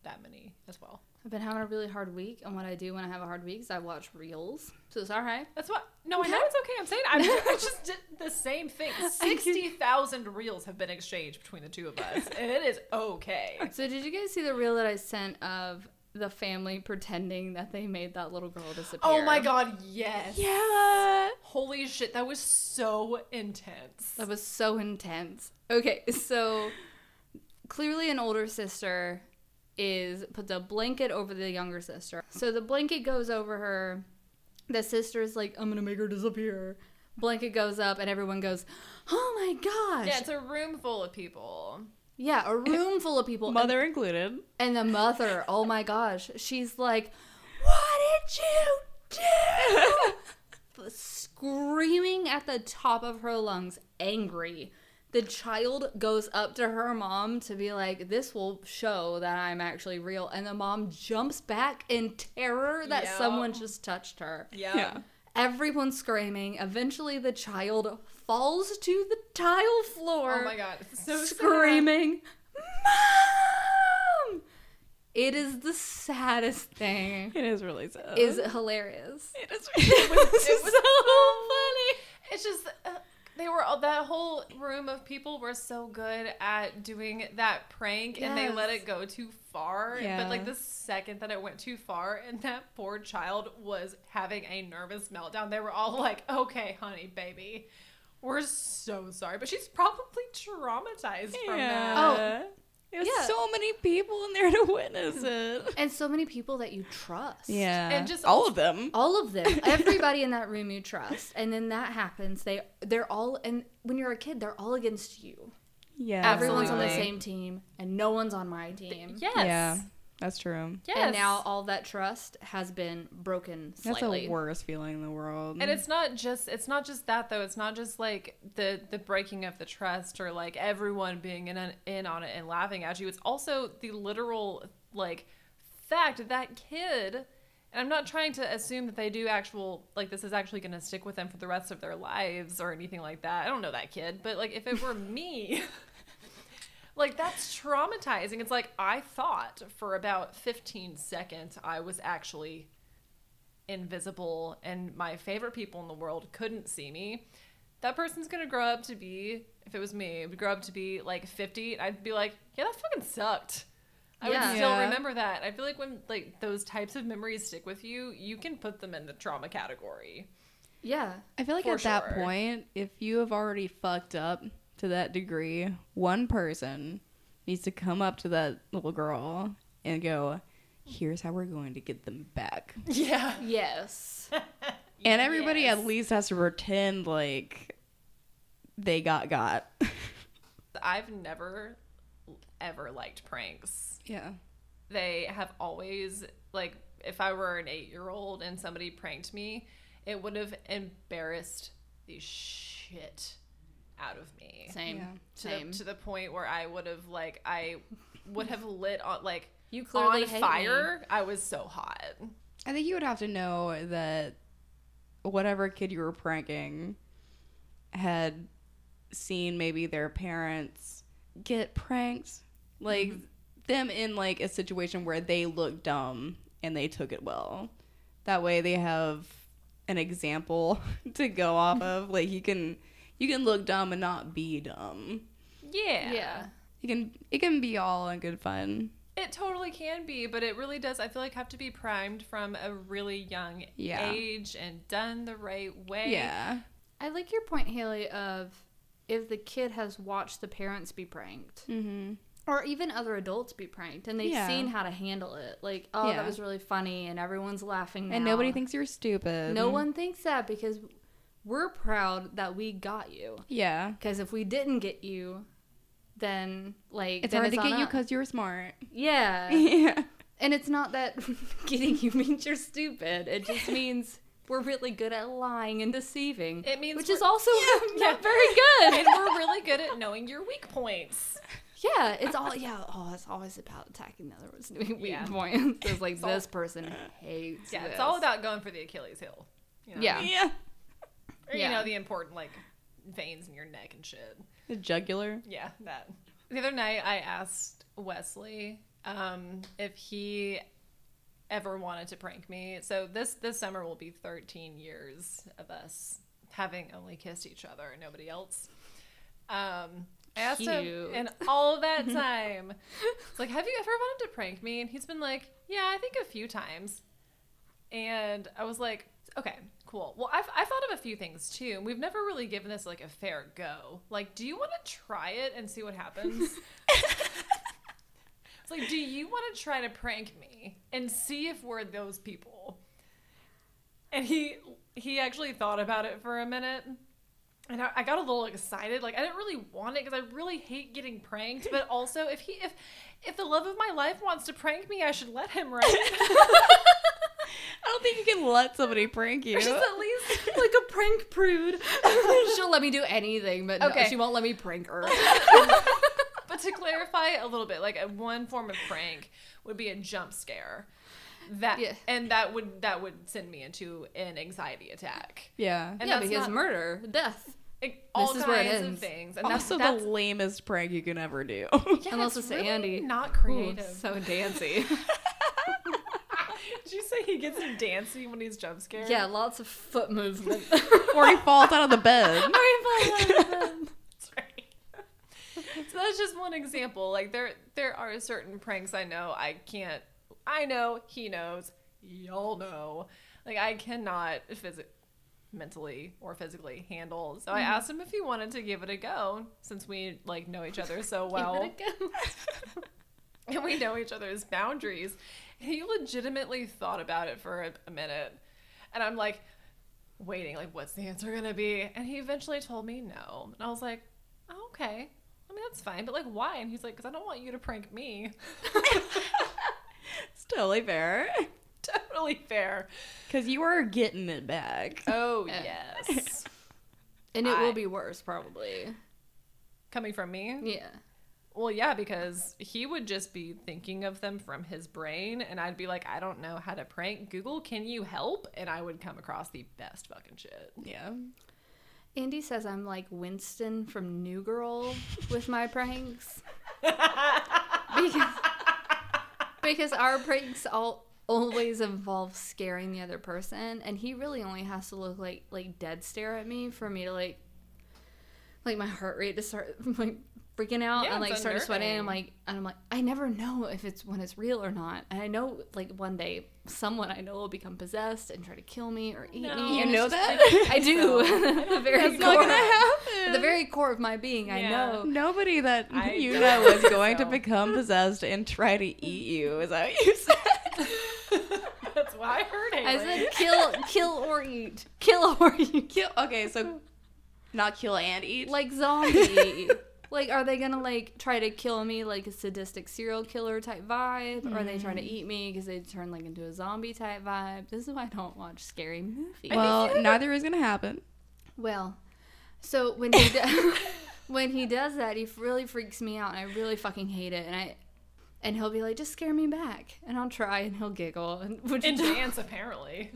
S2: that many as well.
S1: I've been having a really hard week, and what I do when I have a hard week is I watch reels. So it's all right.
S2: That's what. No, I know it's okay. I'm saying I'm, I just did the same thing. Sixty thousand reels have been exchanged between the two of us, and it is okay.
S1: So did you guys see the reel that I sent of the family pretending that they made that little girl disappear?
S2: Oh my god, yes.
S3: Yeah.
S2: Holy shit, that was so intense.
S1: That was so intense. Okay, so clearly an older sister is puts a blanket over the younger sister. So the blanket goes over her. The sister's like, I'm gonna make her disappear. Blanket goes up and everyone goes, Oh my gosh.
S2: Yeah, it's a room full of people.
S1: Yeah, a room full of people.
S3: Mother included.
S1: And the mother, oh my gosh, she's like, What did you do? Screaming at the top of her lungs, angry. The child goes up to her mom to be like, This will show that I'm actually real. And the mom jumps back in terror that
S2: Yeah.
S1: someone just touched her.
S2: Yeah.
S3: Yeah.
S1: Everyone's screaming. Eventually, the child falls to the tile floor.
S2: Oh my god, it's so sad.
S1: screaming, "Mom!" It is the saddest thing.
S3: It is really sad.
S1: Is it hilarious.
S3: it is
S1: It was
S2: It was
S1: so funny.
S2: It's just uh, they were all that whole room of people were so good at doing that prank and they let it go too far.
S3: Yeah.
S2: But like the second that it went too far and that poor child was having a nervous meltdown, they were all like, "Okay, honey, baby, we're so sorry." But she's probably traumatized from that.
S3: Oh, there's
S1: Yeah.
S3: so many people in there to witness mm. it.
S1: And so many people that you trust.
S3: Yeah,
S2: And just-
S3: all of them.
S1: all of them everybody in that room you trust and then that happens they they're all and when you're a kid they're all against you
S3: Yeah,
S1: everyone's on the same team and no one's on my team
S2: Yes.
S3: Yeah, that's true.
S2: Yes.
S1: and now all that trust has been broken
S3: That's the worst feeling in the world.
S2: And it's not just it's not just that though. It's not just like the the breaking of the trust or like everyone being in on, in on it and laughing at you. It's also the literal like fact that that kid and I'm not trying to assume that they do actual like this is actually going to stick with them for the rest of their lives or anything like that. I don't know that kid, but like if it were me like that's traumatizing. It's like I thought for about 15 seconds I was actually invisible and my favorite people in the world couldn't see me, that person's gonna grow up to be, if it was me, would grow up to be like 50. I'd be like, yeah, that fucking sucked. I
S1: Yeah.
S2: would still
S3: Yeah.
S2: remember that. I feel like when like those types of memories stick with you, you can put them in the trauma category.
S1: yeah
S3: I feel like
S2: For
S3: at that point, if you have already fucked up to that degree, one person needs to come up to that little girl and go, "Here's how we're going to get them back."
S2: Yeah.
S1: yes
S3: And everybody
S2: Yes.
S3: at least has to pretend like they got got.
S2: I've never ever liked pranks.
S3: yeah.
S2: they have always like if I were an eight year old and somebody pranked me, it would have embarrassed the shit out of me.
S1: same
S3: Yeah.
S2: To
S1: same
S2: the, to the point where I would have like I would have lit on like
S1: you clearly
S2: on
S1: hate
S2: fire. I was so hot.
S3: I think you would have to know that whatever kid you were pranking had seen maybe their parents get pranked, like
S1: Mm-hmm.
S3: them in like a situation where they look dumb and they took it well. That way they have an example to go off of. Like you can you can look dumb and not be dumb.
S2: Yeah.
S1: yeah
S3: You can it can be all in good fun.
S2: It totally can be, but it really does. I feel like have to be primed from a really young
S3: Yeah.
S2: age and done the right way.
S3: Yeah.
S1: i like your point haley of if the kid has watched the parents be pranked
S3: Mm-hmm.
S1: or even other adults be pranked and they've
S3: Yeah.
S1: seen how to handle it like oh
S3: Yeah.
S1: that was really funny and everyone's laughing now.
S3: And nobody thinks you're stupid.
S1: no one thinks that because we're proud that we got you
S3: Yeah.
S1: because if we didn't get you then like
S3: It's
S1: then
S3: hard to
S1: on
S3: get you because you're smart.
S1: yeah
S3: yeah.
S1: and it's not that getting you means you're stupid it just means we're really good at lying and deceiving
S2: It means
S1: which is also
S2: Yeah.
S1: not very good
S2: and we're really good at knowing your weak points.
S1: Yeah, it's all yeah. Oh, it's always about attacking the other person's weak
S2: Yeah.
S1: points. It's like
S2: It's all-
S1: this person hates.
S2: Yeah, it's all about going for the Achilles heel. You know?
S1: Yeah.
S3: Yeah.
S2: Or,
S1: Yeah.
S2: you know, the important, like, veins in your neck and shit.
S3: The jugular.
S2: Yeah, that. The other night, I asked Wesley um, if he ever wanted to prank me. So this this summer will be 13 years of us having only kissed each other and nobody else. Um, I asked him
S1: Cute.
S2: in all of that time, it's like, have you ever wanted to prank me? And he's been like, yeah, I think a few times. And I was like, okay, cool. Well, I've, I thought of a few things too. We've never really given this like a fair go. Like, do you want to try it and see what happens? it's like, do you want to try to prank me and see if we're those people? And he he actually thought about it for a minute. And I, I got a little excited. Like I didn't really want it because I really hate getting pranked. But also, if he if if the love of my life wants to prank me, I should let him, right?
S3: I don't think you can let somebody prank you.
S2: Or just at least
S1: like a prank prude. She'll let me do anything, but no, she won't let me prank her.
S2: But to clarify a little bit, like one form of prank would be a jump scare. That
S1: Yeah.
S2: and that would that would send me into an anxiety attack.
S3: yeah.
S2: And
S1: yeah, because
S2: not-
S1: murder, death.
S2: Like, all
S1: is where it
S2: kinds of things. And that's,
S3: Also,
S2: that's
S3: the lamest prank you can ever do.
S2: yeah,
S1: Unless
S2: it's
S1: it's
S2: really
S1: Andy.
S2: Not
S1: Ooh,
S2: creative.
S1: so dancy.
S2: Did you say he gets him dancing when he's jump scared?
S1: yeah, lots of foot movement.
S3: or he falls out of the bed.
S2: That's right. so that's just one example. Like there there are certain pranks I know I can't I know, he knows, y'all know. Like I cannot physically mentally or physically handle. So I asked him if he wanted to give it a go since we like know each other so well and we know each other's boundaries. And he legitimately thought about it for a, a minute. And I'm like, waiting, like, what's the answer going to be? And he eventually told me no. And I was like, oh, okay. I mean, that's fine. But, like, why? And he's like, because I don't want you to prank me.
S3: It's totally fair.
S2: totally fair.
S3: Because you are getting it back.
S2: Oh,
S1: Yeah.
S2: yes.
S1: and it
S2: I-
S1: will be worse, probably.
S2: Coming from me?
S1: Yeah.
S2: Well, yeah, because he would just be thinking of them from his brain, and I'd be like, I don't know how to prank. Google, can you help? And I would come across the best fucking shit.
S3: Yeah.
S1: Andy says I'm like Winston from New Girl with my pranks. because, because our pranks all always involve scaring the other person and he really only has to look like like dead stare at me for me to like like my heart rate to start like freaking out
S2: Yeah,
S1: and like
S2: it's
S1: start sweating and I'm like and I'm like I never know if it's when it's real or not and I know like one day someone I know will become possessed and try to kill me or eat
S2: No.
S1: me
S3: You know
S1: it's just-
S3: that?
S1: I do the very
S3: That's not
S1: core
S3: gonna happen.
S1: the very core of my being I know
S3: Nobody that
S2: I
S3: you know is
S2: think
S3: going
S2: so.
S3: to become possessed and try to eat you. Is that what you said?
S2: That's why I heard it.
S1: I said kill kill or eat kill or eat
S3: kill. Okay, so not kill and eat.
S1: like zombie. Like, are they gonna like try to kill me like a sadistic serial killer type vibe, or are they trying to mm. eat me because they turn like into a zombie type vibe? This is why I don't watch scary movies.
S3: well, neither is gonna happen.
S1: Well, so when he do- when he does that, he really freaks me out, and I really fucking hate it. And I and he'll be like, "Just scare me back," and I'll try, and he'll giggle, and which
S2: In dance, apparently.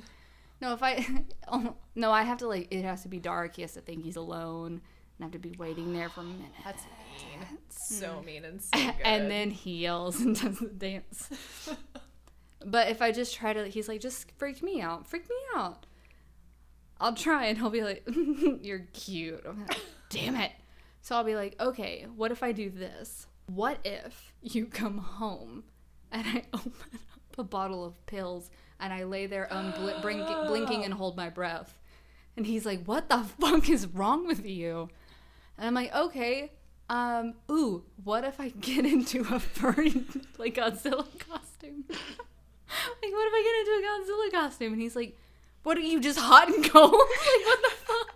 S1: No, if I oh, no, I have to like it has to be dark. He has to think he's alone, and I have to be waiting there for a minute.
S2: That's mean. So mm. mean and so good.
S1: and then he yells and does the dance. but if I just try to, he's like, just freak me out, freak me out. I'll try, and he'll be like, "You're cute." I'm like, Damn it. So I'll be like, "Okay, what if I do this? What if you come home and I open up a bottle of pills and I lay there blink- blinking and hold my breath?" And he's like, "What the fuck is wrong with you?" And I'm like, "Okay, um, ooh, what if I get into a furry like Godzilla costume? like, what if I get into a Godzilla costume?" And he's like, "What are you just hot and cold? like, what the fuck?"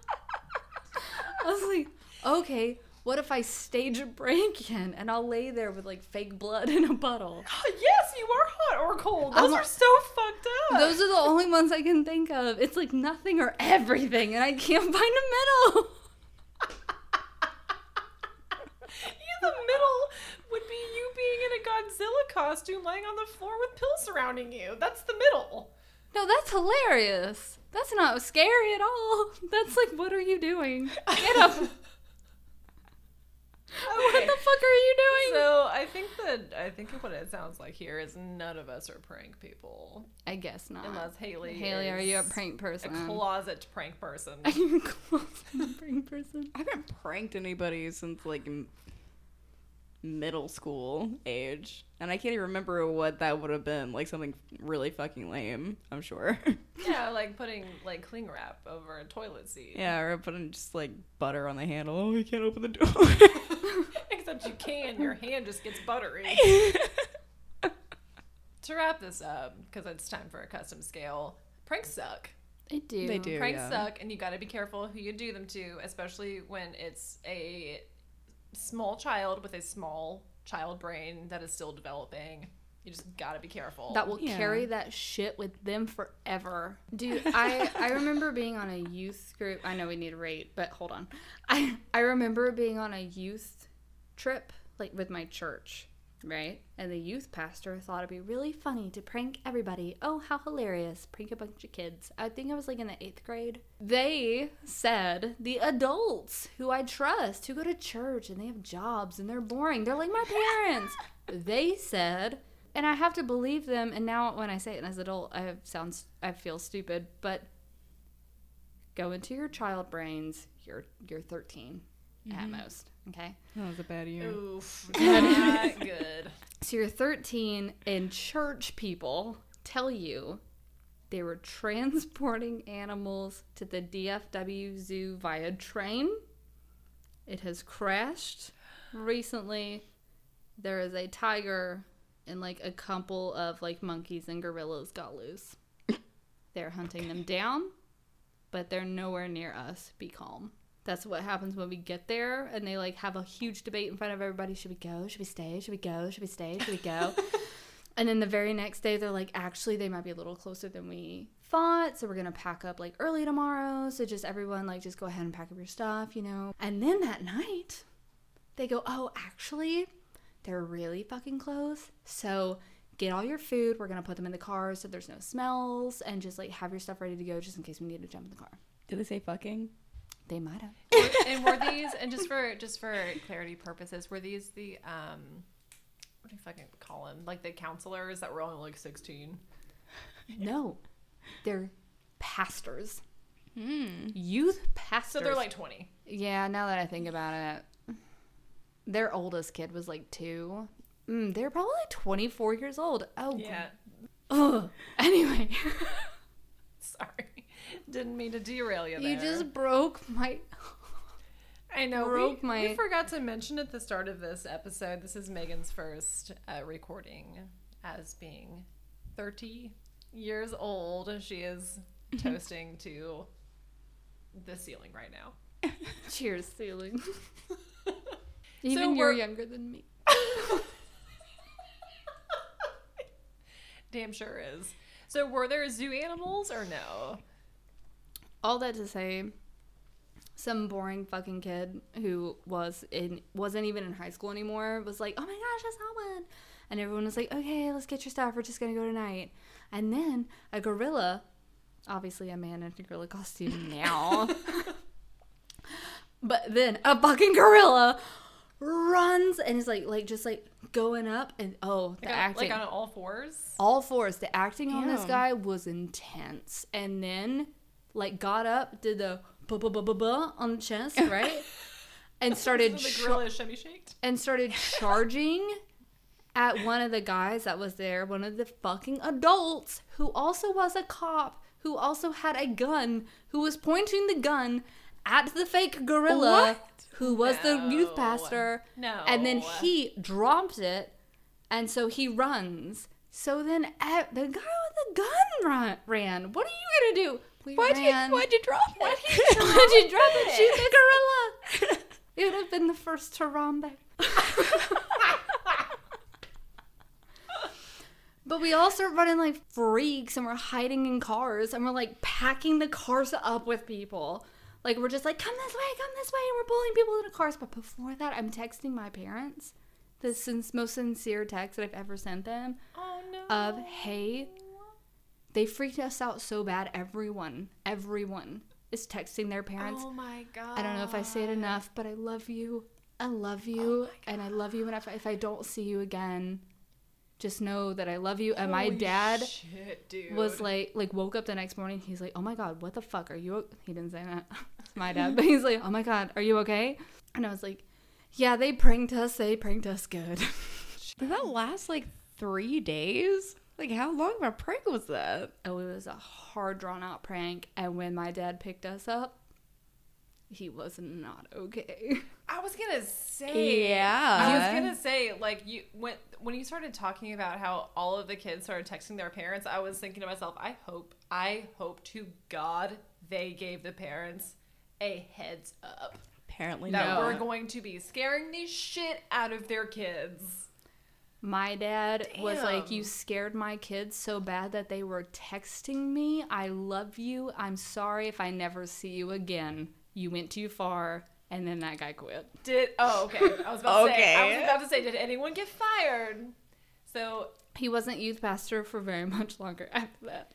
S1: I was like, "Okay." What if I stage a break-in and I'll lay there with like fake blood in a bottle?
S2: yes, you are hot or cold. Those
S1: I'm
S2: are so fucked up.
S1: Those are the only ones I can think of. It's like nothing or everything, and I can't find a middle.
S2: Yeah, the middle would be you being in a Godzilla costume laying on the floor with pills surrounding you. That's the middle.
S1: No, that's hilarious. That's not scary at all. That's like, what are you doing? Get up. What the fuck are you doing?
S2: So I think that I think what it sounds like here is none of us are prank people,
S1: I guess not.
S2: unless Haley.
S1: Haley, are you a prank person?
S2: A closet prank person.
S1: Are you a closet prank person?
S3: I haven't pranked anybody since like m- middle school age, and I can't even remember what that would have been. Like something really fucking lame, I'm sure.
S2: yeah, like putting like cling wrap over a toilet seat.
S3: yeah, or putting just like butter on the handle. Oh, you can't open the door.
S2: Except you can. Your hand just gets buttery. to wrap this up, because it's time for a custom scale. Pranks suck.
S1: They do.
S3: They do.
S2: Pranks
S3: yeah.
S2: suck, and you got to be careful who you do them to, especially when it's a small child with a small child brain that is still developing. You just got to be careful.
S1: That will
S3: Yeah.
S1: carry that shit with them forever. Dude, I I remember being on a youth group. I know we need to rate, but hold on. I I remember being on a youth trip like with my church. Right? And the youth pastor thought it'd be really funny to prank everybody. Oh, how hilarious. Prank a bunch of kids. I think I was like in the eighth grade. They said the adults who I trust, who go to church and they have jobs and they're boring, they're like my parents. they said, and I have to believe them. And now when I say it as an adult, I sounds I feel stupid, but go into your child brains. You're you're 13 at mm-hmm. most. Okay.
S3: That was a bad year.
S2: Oof. Not good.
S1: So you're 13, and church people tell you they were transporting animals to the DFW zoo via train. It has crashed recently. There is a tiger and like a couple of like monkeys and gorillas got loose. They're hunting them down, but they're nowhere near us. Be calm. That's what happens when we get there and they like have a huge debate in front of everybody. Should we go? Should we stay? Should we go? Should we stay? Should we go? and then the very next day they're like, actually they might be a little closer than we thought. So we're gonna pack up like early tomorrow. So just everyone like just go ahead and pack up your stuff, you know. And then that night they go, Oh, actually, they're really fucking close. So get all your food. We're gonna put them in the car so there's no smells and just like have your stuff ready to go just in case we need to jump in the car.
S3: Did they say fucking?
S1: They might have.
S2: and were these and just for just for clarity purposes, were these the um what do you fucking call them? Like the counselors that were only like sixteen?
S1: No, they're pastors,
S3: Hmm.
S1: youth pastors.
S2: So they're like twenty.
S1: yeah. Now that I think about it, their oldest kid was like two. Mm, they're probably twenty four years old. Oh,
S2: Yeah.
S1: Ugh. Anyway,
S2: Sorry. Didn't mean to derail you there.
S1: you just broke my.
S2: I know. We,
S1: broke my-
S2: we forgot to mention at the start of this episode, this is Megan's first uh, recording as being 30 years old. She is toasting to the ceiling right now.
S1: Cheers, ceiling. Even
S2: So
S1: you're younger than me.
S2: Damn sure is. So, were there zoo animals or no?
S1: All that to say some boring fucking kid who was in wasn't even in high school anymore was like oh my gosh i saw one and everyone was like okay let's get your stuff. We're just gonna go tonight. And then a gorilla obviously a man in a gorilla costume now but then a fucking gorilla runs and is like like just like going up and oh the
S2: Like, on,
S1: acting
S2: like on all fours?
S1: all fours. The acting on this guy was intense, and then like got up, did the bu bu bu bu bu on the chest, right, and started
S2: the gorilla shimmy shaked.
S1: and started charging at one of the guys that was there, one of the fucking adults who also was a cop, who also had a gun, who was pointing the gun at the fake gorilla,
S3: What?
S1: who was the youth pastor.
S2: No.
S1: And then he dropped it, and so he runs. So then the guy with the gun run, ran. What are you gonna do? We
S3: Why'd you, why'd you drop it?
S1: Why'd you drop it? She's a gorilla. It would have been the first Harambe. but we all start running like freaks and we're hiding in cars and we're like packing the cars up with people. Like we're just like, come this way, come this way, and we're pulling people into cars. But before that, I'm texting my parents. The sin- most sincere text that I've ever sent them
S2: Oh no.
S1: of hey they freaked us out so bad everyone everyone is texting their parents.
S2: Oh my god.
S1: i don't know if i say it enough but i love you. I love you oh and i love you and if, if i don't see you again just know that i love you. And my dad
S2: shit, dude.
S1: was like like woke up the next morning. He's like oh my god what the fuck? Are you he didn't say that. It's my dad but he's like oh my god are you okay? And i was like yeah they pranked us. They pranked us good.
S3: Did that last like three days? Like, how long of a prank was that?
S1: Oh, it was a hard drawn out prank. And when my dad picked us up, he was not okay.
S2: I was gonna say.
S3: Yeah.
S2: I was gonna say, like you when when you started talking about how all of the kids started texting their parents, I was thinking to myself, I hope, I hope to God they gave the parents a heads up
S3: Apparently
S2: that
S3: no.
S2: we're going to be scaring the shit out of their kids.
S1: My dad was like, You scared my kids so bad that they were texting me. I love you. I'm sorry if I never see you again. You went too far. and then that guy quit.
S2: Did oh okay. I was about to say. I was about to say, did anyone get fired? So
S1: He wasn't youth pastor for very much longer after that.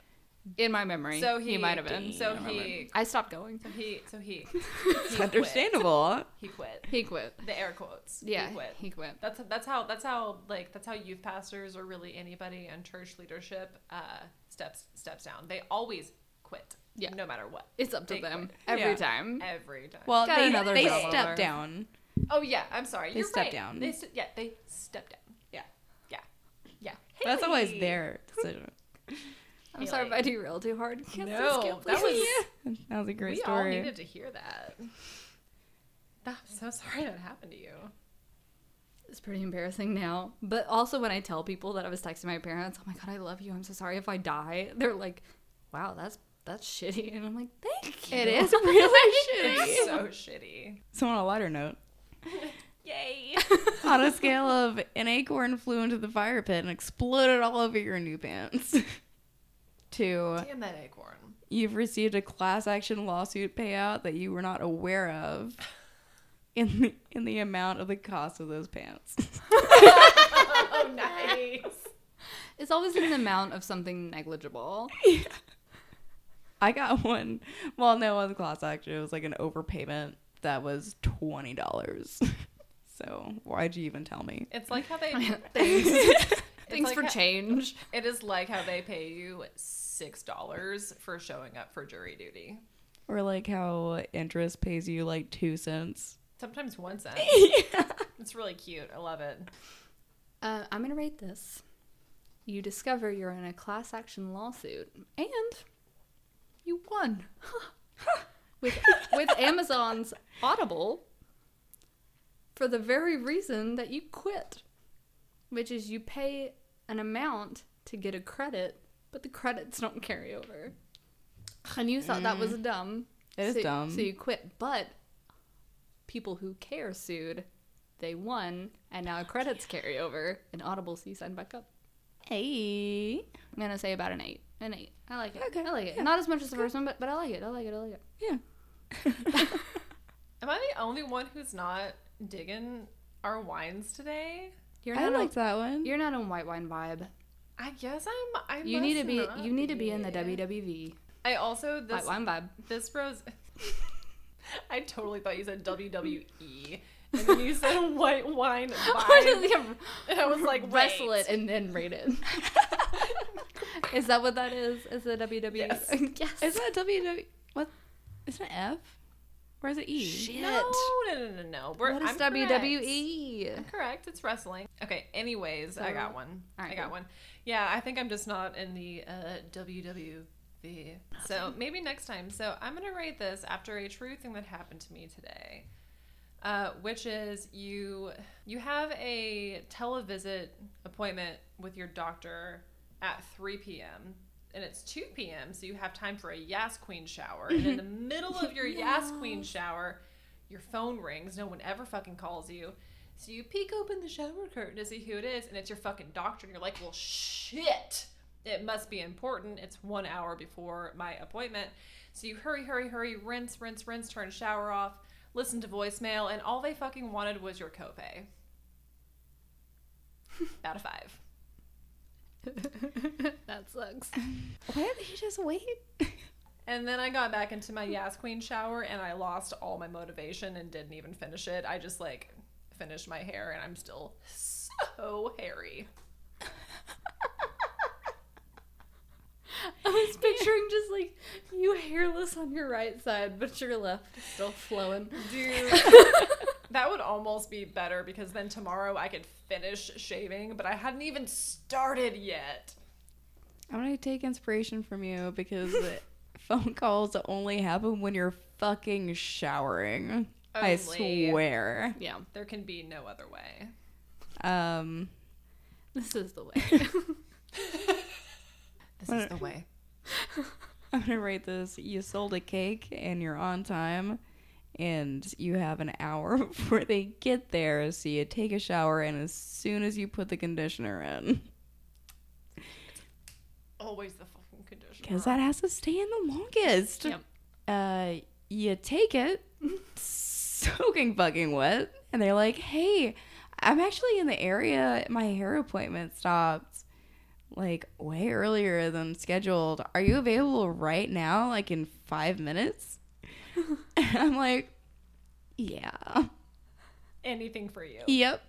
S1: In my memory.
S2: so
S1: he,
S2: he,
S1: might have been.
S2: So
S1: I remember.
S2: he
S1: I stopped going.
S2: so he so he
S3: It's understandable.
S2: he quit.
S1: He quit.
S2: The air quotes.
S1: Yeah,
S2: He quit.
S1: he quit.
S2: That's that's how that's how like that's how youth pastors or really anybody in church leadership uh, steps steps down. They always quit.
S1: Yeah.
S2: No matter what.
S1: It's up to
S2: They
S1: them
S2: quit.
S1: every
S3: Yeah.
S1: time.
S2: Every time.
S3: Well,
S1: Got
S3: they,
S1: another
S3: they
S1: job over.
S3: step down.
S2: oh yeah. I'm sorry.
S3: They
S2: You're
S3: step
S2: right.
S3: down.
S2: They st- yeah. They step down.
S3: Yeah.
S2: Yeah. Yeah.
S3: That's always
S2: Haley.
S3: their decision.
S1: I'm sorry if I derailed too hard. Yes,
S2: No, that was
S3: That was a great
S2: we all needed to hear that. I'm so sorry that happened to you.
S1: It's pretty embarrassing now. But also when I tell people that I was texting my parents, oh my god, I love you. I'm so sorry if I die. They're like, wow, that's that's shitty. And I'm like, thank you.
S3: It is really
S2: It's
S3: shitty.
S2: so shitty.
S3: So on a lighter note,
S2: Yay.
S3: on a scale of an acorn flew into the fire pit and exploded all over your new pants, to
S2: Damn that acorn.
S3: you've received a class action lawsuit payout that you were not aware of in the, in the amount of the cost of those pants.
S2: Oh, nice.
S1: It's always in the amount of something negligible.
S3: I got one. Well, no, on the class action, it was like an overpayment that was twenty dollars. So why'd you even tell me?
S2: It's like how they.
S1: Thanks.
S2: It's
S1: Thanks
S2: like
S1: for
S2: how-
S1: change.
S2: It is like how they pay you six dollars for showing up for jury duty.
S3: Or like how interest pays you like two cents.
S2: Sometimes one cent. It's really cute. I love it.
S1: Uh, I'm gonna rate this. You discover you're in a class action lawsuit, and you won with with Amazon's Audible for the very reason that you quit, which is you pay an amount to get a credit, but the credits don't carry over. And you thought that was mm. dumb.
S3: It is
S1: so,
S3: dumb.
S1: So you quit, but people who care sued. They won, and now credits carry over, and Audible C signed back up.
S3: Hey.
S1: I'm gonna say about an eight. An eight. I like it.
S3: Okay,
S1: I like it.
S3: yeah.
S1: Not as much as the first one, but but I like it. I like it. I like it.
S3: Yeah.
S2: Am I the only one who's not digging our wines today?
S1: You're
S3: I
S1: not.
S3: liked
S1: a,
S3: that one.
S1: you're not on white wine vibe.
S2: I guess I'm. I
S1: You need to be.
S2: not
S1: You need to be in the
S2: be.
S1: WWV.
S2: I also this
S1: White wine vibe.
S2: this bros. I totally thought you said WWE, and then you said white wine vibe, and I was like,
S1: wrestle
S2: wait.
S1: it and then rate it. is that what that is? Is it WWE?
S2: Yes.
S1: yes.
S3: Is that WW? What? Is it F? Or is it E?
S1: Shit.
S2: No, no, no, no, no. We're,
S1: what is
S2: I'm correct.
S1: WWE?
S2: I'm correct. It's wrestling. Okay. Anyways, I got one.
S1: Alright,
S2: I got
S1: cool.
S2: one. Yeah, I think I'm just not in the uh, WWV. So maybe next time. So I'm gonna rate this after a true thing that happened to me today, uh, which is you you have a televisit appointment with your doctor at 3 p.m. and it's 2 p.m. So you have time for a Yas Queen shower. And in the middle of your Yas Queen shower, your phone rings. No one ever fucking calls you. So you peek open the shower curtain to see who it is, and it's your fucking doctor. And you're like, well, shit. It must be important. It's one hour before my appointment. So you hurry, hurry, hurry, rinse, rinse, rinse, turn shower off, listen to voicemail, and all they fucking wanted was your copay. Out of five.
S1: that sucks.
S3: Why didn't he just wait?
S2: And then I got back into my Yas Queen shower and I lost all my motivation and didn't even finish it. I just like finished my hair and I'm still so hairy.
S1: I was picturing just like you hairless on your right side, but your left is still flowing.
S2: Dude, that would almost be better because then tomorrow I could finish shaving, but I hadn't even started yet.
S3: I'm gonna take inspiration from you because phone calls only happen when you're fucking showering. I swear.
S1: Yeah,
S2: There can be no other way.
S3: Um,
S1: this is the way.
S2: This is the way.
S3: I'm gonna rate this. You sold a cake and you're on time, and you have an hour before they get there. So you take a shower, and as soon as you put the conditioner in,
S2: Always the fucking conditioner.
S3: because that has to stay in the longest.
S1: Yep.
S3: Uh, you take it. soaking fucking wet. And they're like, hey, I'm actually in the area. My hair appointment stopped like way earlier than scheduled. Are you available right now, like in five minutes? and I'm like, yeah.
S2: Anything for you.
S3: Yep.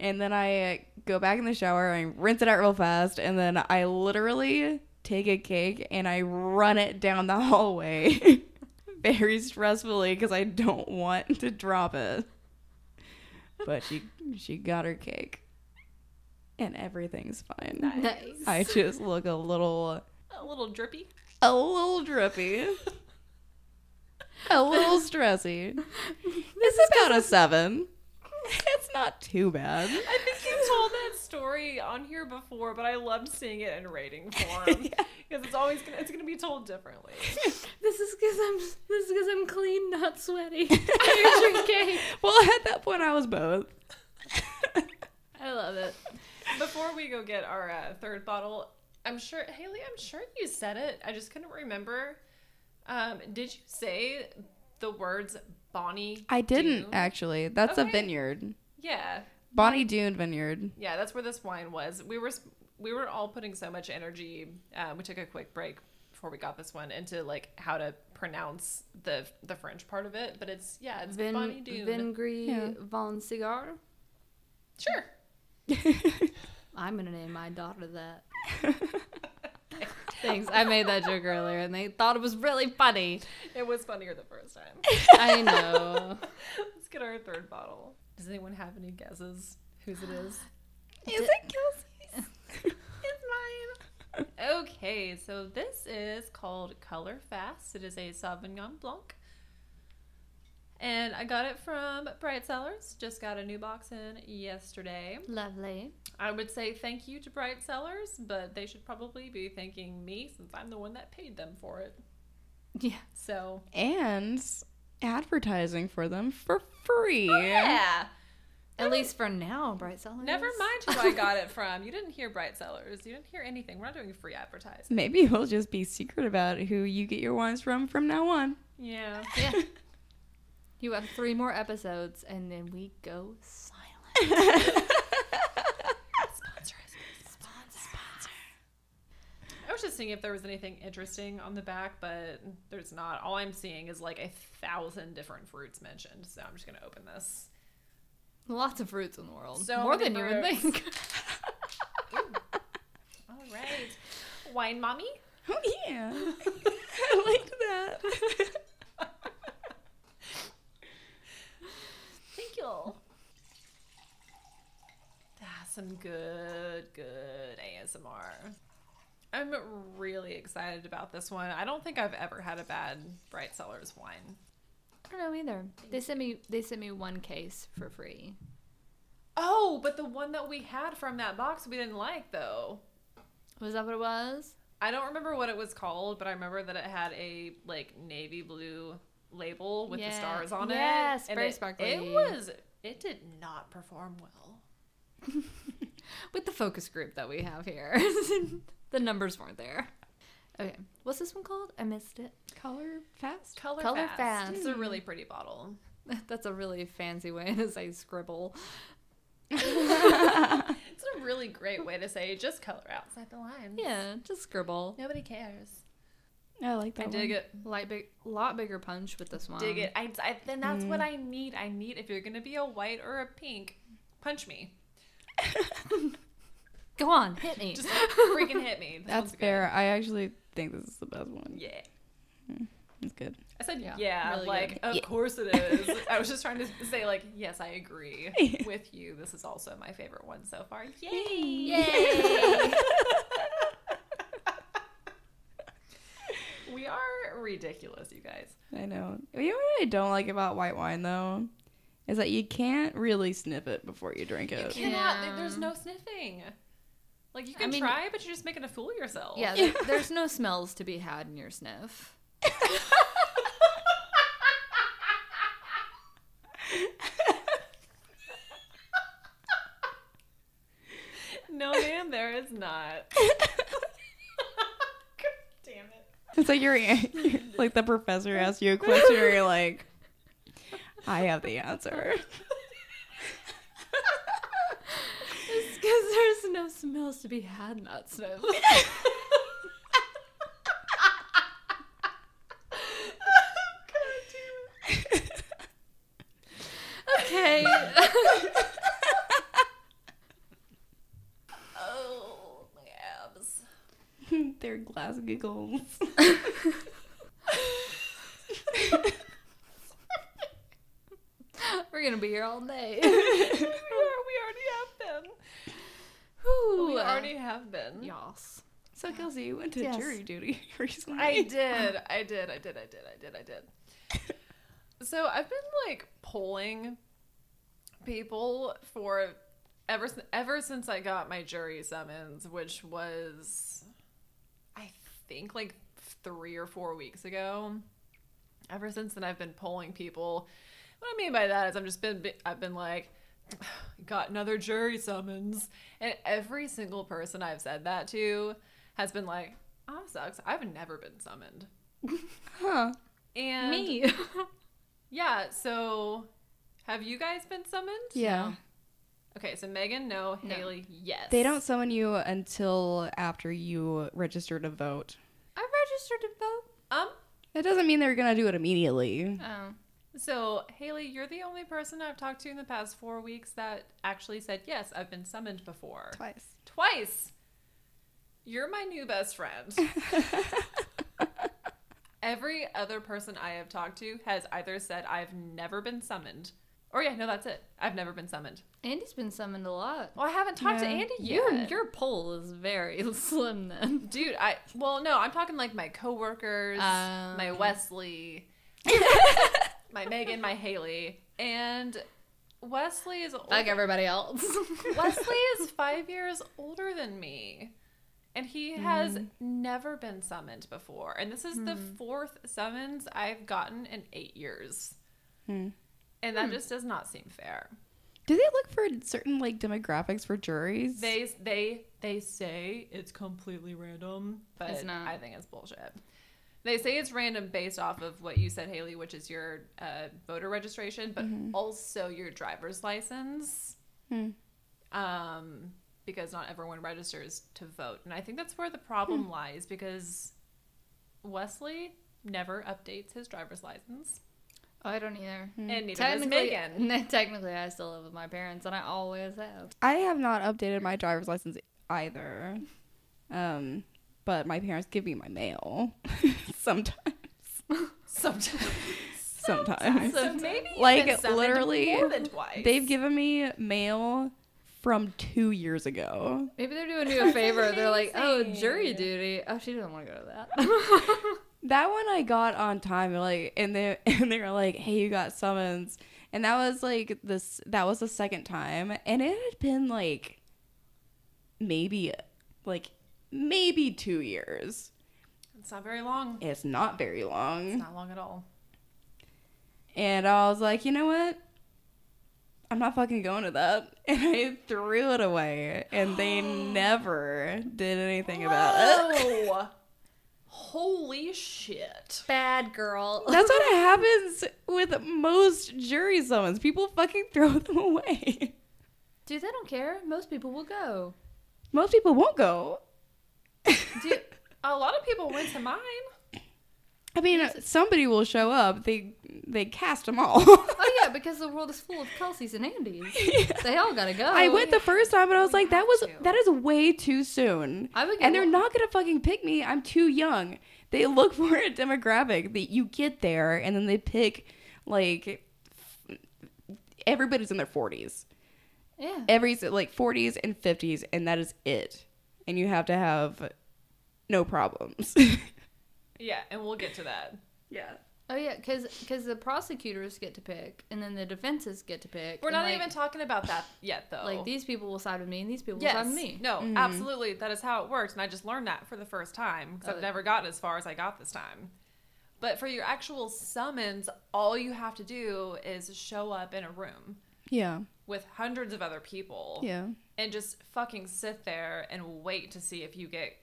S3: And then I uh, go back in the shower, I rinse it out real fast, and then I literally take a cake and I run it down the hallway very stressfully because I don't want to drop it. But she she got her cake. And everything's fine.
S1: Nice.
S3: I just look a little
S2: A little drippy.
S3: a little drippy. A little stressy. This is about a seven. It's not too bad.
S2: I think you told that story on here before, but I loved seeing it in rating form because it's always gonna it's gonna be told differently.
S1: This is because I'm this is because I'm clean, not sweaty. I drink cake.
S3: Well, at that point, I was both.
S1: I love it.
S2: Before we go get our uh, third bottle, I'm sure Haley, I'm sure you said it. I just couldn't remember. Um, did you say the words Bonny?
S3: I didn't
S2: Doon?
S3: actually. That's a vineyard.
S2: Yeah,
S3: Bonny Doon Vineyard.
S2: yeah, that's where this wine was. We were we were all putting so much energy. Um, we took a quick break before we got this one into like how to pronounce the the French part of it, but it's yeah, it's Bonny
S1: Vin,
S2: Doon.
S1: Vin Gris
S3: Yeah.
S1: Von Cigar.
S2: Sure.
S1: I'm gonna name my daughter that. Thanks. I made that joke earlier, and they thought it was really funny.
S2: It was funnier the first time.
S1: I know.
S2: Let's get our third bottle. Does anyone have any guesses whose it is?
S3: Is it Kelsey's?
S2: It's mine. Okay, so this is called Color Fast. It is a Sauvignon Blanc. And I got it from Bright Cellars. Just got a new box in yesterday.
S1: Lovely.
S2: I would say thank you to Bright Cellars, but they should probably be thanking me since I'm the one that paid them for it.
S1: Yeah.
S2: So,
S3: And advertising for them for free.
S2: Oh, yeah.
S1: At least for now, Bright Cellars.
S2: Never mind who I got it from. You didn't hear Bright Cellars. You didn't hear anything. We're not doing free advertising.
S3: Maybe we'll just be secret about who you get your wines from from now on.
S2: Yeah.
S1: Yeah. You have three more episodes, and then we go silent.
S2: Sponsor I was just seeing if there was anything interesting on the back, but there's not. All I'm seeing is like a thousand different fruits mentioned. So I'm just gonna open this.
S1: Lots of fruits in the world.
S2: So
S1: More
S2: many
S1: than you would
S2: fruits.
S1: think.
S2: All right, wine mommy.
S3: Oh yeah. I like that.
S2: Thank you. That's some good, good ASMR. I'm really excited about this one. I don't think I've ever had a bad Bright Cellars wine.
S1: I don't know either. They sent me they sent me one case for free.
S2: Oh, but the one that we had from that box we didn't like though.
S1: Was that what it was?
S2: I don't remember what it was called, but I remember that it had a like navy blue label with
S1: Yeah.
S2: the stars on
S1: Yes,
S2: it. Yes,
S1: very
S2: it,
S1: sparkly.
S2: It was. It did not perform well.
S1: With the focus group that we have here. the numbers weren't there. Okay. What's this one called? I missed it.
S3: Color fast.
S2: Color,
S1: Color
S2: fast.
S1: Fast.
S2: It's a really hmm. pretty bottle.
S1: That's a really fancy way to say scribble.
S2: It's a really great way to say just color outside the lines.
S1: Yeah, just scribble.
S2: Nobody cares.
S3: I like that
S2: I dig it.
S1: Light big lot bigger punch with this one.
S2: Dig it. I, I then that's what hmm. I need. I need if you're gonna be a white or a pink, punch me.
S1: Go on, hit me.
S2: Just freaking hit me. This
S3: That's
S2: one's good.
S3: fair. I actually think this is the best one.
S2: Yeah.
S3: Hmm, it's good.
S2: I said yeah,
S1: Yeah, really
S2: like
S1: good.
S2: of
S3: Yeah.
S2: course it is. I was just trying to say like yes, I agree with you. This is also my favorite one so far. Yay!
S1: Yay!
S2: We are ridiculous, you guys.
S3: I know. You know what I don't like about white wine though? Is that you can't really sniff it before you drink
S2: You
S3: it.
S2: cannot.
S1: Yeah.
S2: There's no sniffing. Like you
S1: I
S2: can
S1: mean-
S2: try, but you're just making a fool of yourself.
S1: yeah, there, there's no smells to be had in your sniff.
S2: No, ma'am, there is not. God damn it.
S3: It's like you're like the professor asked you a question, or you're like, I have the answer.
S1: It's because there's no smells to be had in that snow. okay.
S2: Oh, my abs.
S3: They're glass giggles.
S1: We're gonna be here all day.
S2: we, are, we already have been.
S1: Whew.
S2: We already have been.
S1: Yas.
S3: So Kelsey, you went to
S1: Yes.
S3: jury duty recently.
S2: I did. I did. I did. I did. I did. I did. So I've been like polling people for ever ever since I got my jury summons, which was I think like three or four weeks ago. Ever since then, I've been polling people. What I mean by that is I'm just been I've been like got another jury summons, and every single person I've said that to has been like, "Oh, sucks. I've never been summoned."
S3: Huh.
S2: And
S1: Me.
S2: yeah, so have you guys been summoned?
S3: Yeah.
S2: Okay, so Megan, no.
S1: No.
S2: Haley, yes.
S3: They don't summon you until after you register to vote.
S1: I registered to vote.
S2: Um.
S3: That doesn't mean they're gonna do it immediately.
S1: Oh.
S2: So Haley, you're the only person I've talked to in the past four weeks that actually said yes. I've been summoned before.
S3: Twice.
S2: Twice. You're my new best friend. Every other person I have talked to has either said I've never been summoned, or yeah, no, that's it. I've never been summoned.
S1: Andy's been summoned a lot.
S2: Well, I haven't talked to Andy yet.
S1: Your your poll is very slim then.
S2: Dude, I well no, I'm talking like my coworkers,
S1: Um.
S2: my Wesley, my Megan, my Haley, and Wesley is
S1: Like everybody else.
S2: Wesley is five years older than me, and he has mm. never been summoned before. And this is the hmm. fourth summons I've gotten in eight years,
S3: Hmm.
S2: and that hmm. just does not seem fair.
S3: Do they look for certain like demographics for juries?
S2: They they they say it's completely random, but. I think it's bullshit. They say it's random based off of what you said, Haley, which is your uh, voter registration, but also your driver's license.
S3: Hmm.
S2: Um, because not everyone registers to vote, and I think that's where the problem lies. Because Wesley never updates his driver's license,
S1: Oh, I don't either.
S2: and neither does
S1: Technically,
S2: Megan.
S1: technically, I still live with my parents, and I always have.
S3: I have not updated my driver's license either. Um, but my parents give me my mail sometimes.
S2: Sometimes,
S3: Sometimes.
S2: so maybe
S3: Like, literally,
S2: more than twice.
S3: They've given me mail from two years ago.
S1: Maybe they're doing you a favor. They're like, oh, jury duty. Oh, she doesn't want to go to that.
S3: That one I got on time. Like, and they and they were like, "Hey, you got summons," and that was like this. That was the second time, and it had been like maybe, like maybe two years.
S2: It's not very long.
S3: It's not very long.
S2: It's not long at all.
S3: and I was like, you know what? I'm not fucking going to that, and I threw it away, and they never did anything about it.
S2: Whoa. Holy shit.
S1: Bad girl.
S3: That's what happens with most jury summons. People fucking throw them away.
S1: Dude, they don't care. Most people will go.
S3: Most people won't go.
S2: Dude, a lot of people went to mine.
S3: I mean, somebody will show up. They they cast them all.
S1: Oh yeah, because the world is full of Kelseys and Andys. They all gotta go.
S3: I went the first time, and I was
S2: We
S3: like, that was
S2: to.
S3: that is way too soon.
S1: I would
S3: And they're
S1: one-
S3: not gonna fucking pick me. I'm too young. They look for a demographic that you get there, and then they pick like everybody's in their forties.
S1: Yeah.
S3: Every like forties and fifties, and that is it. And you have to have no problems.
S2: Yeah, and we'll get to that.
S3: yeah.
S1: Oh yeah, because because the prosecutors get to pick, and then the defenses get to pick.
S2: We're not
S1: like,
S2: even talking about that yet, though.
S1: like these people will side with me, and these people
S2: yes.
S1: will side with me.
S2: No, mm-hmm. absolutely. That is how it works. And I just learned that for the first time because
S1: Oh,
S2: I've never gotten as far as I got this time. But for your actual summons, all you have to do is show up in a room
S3: Yeah.
S2: with hundreds of other people
S3: Yeah.
S2: and just fucking sit there and wait to see if you get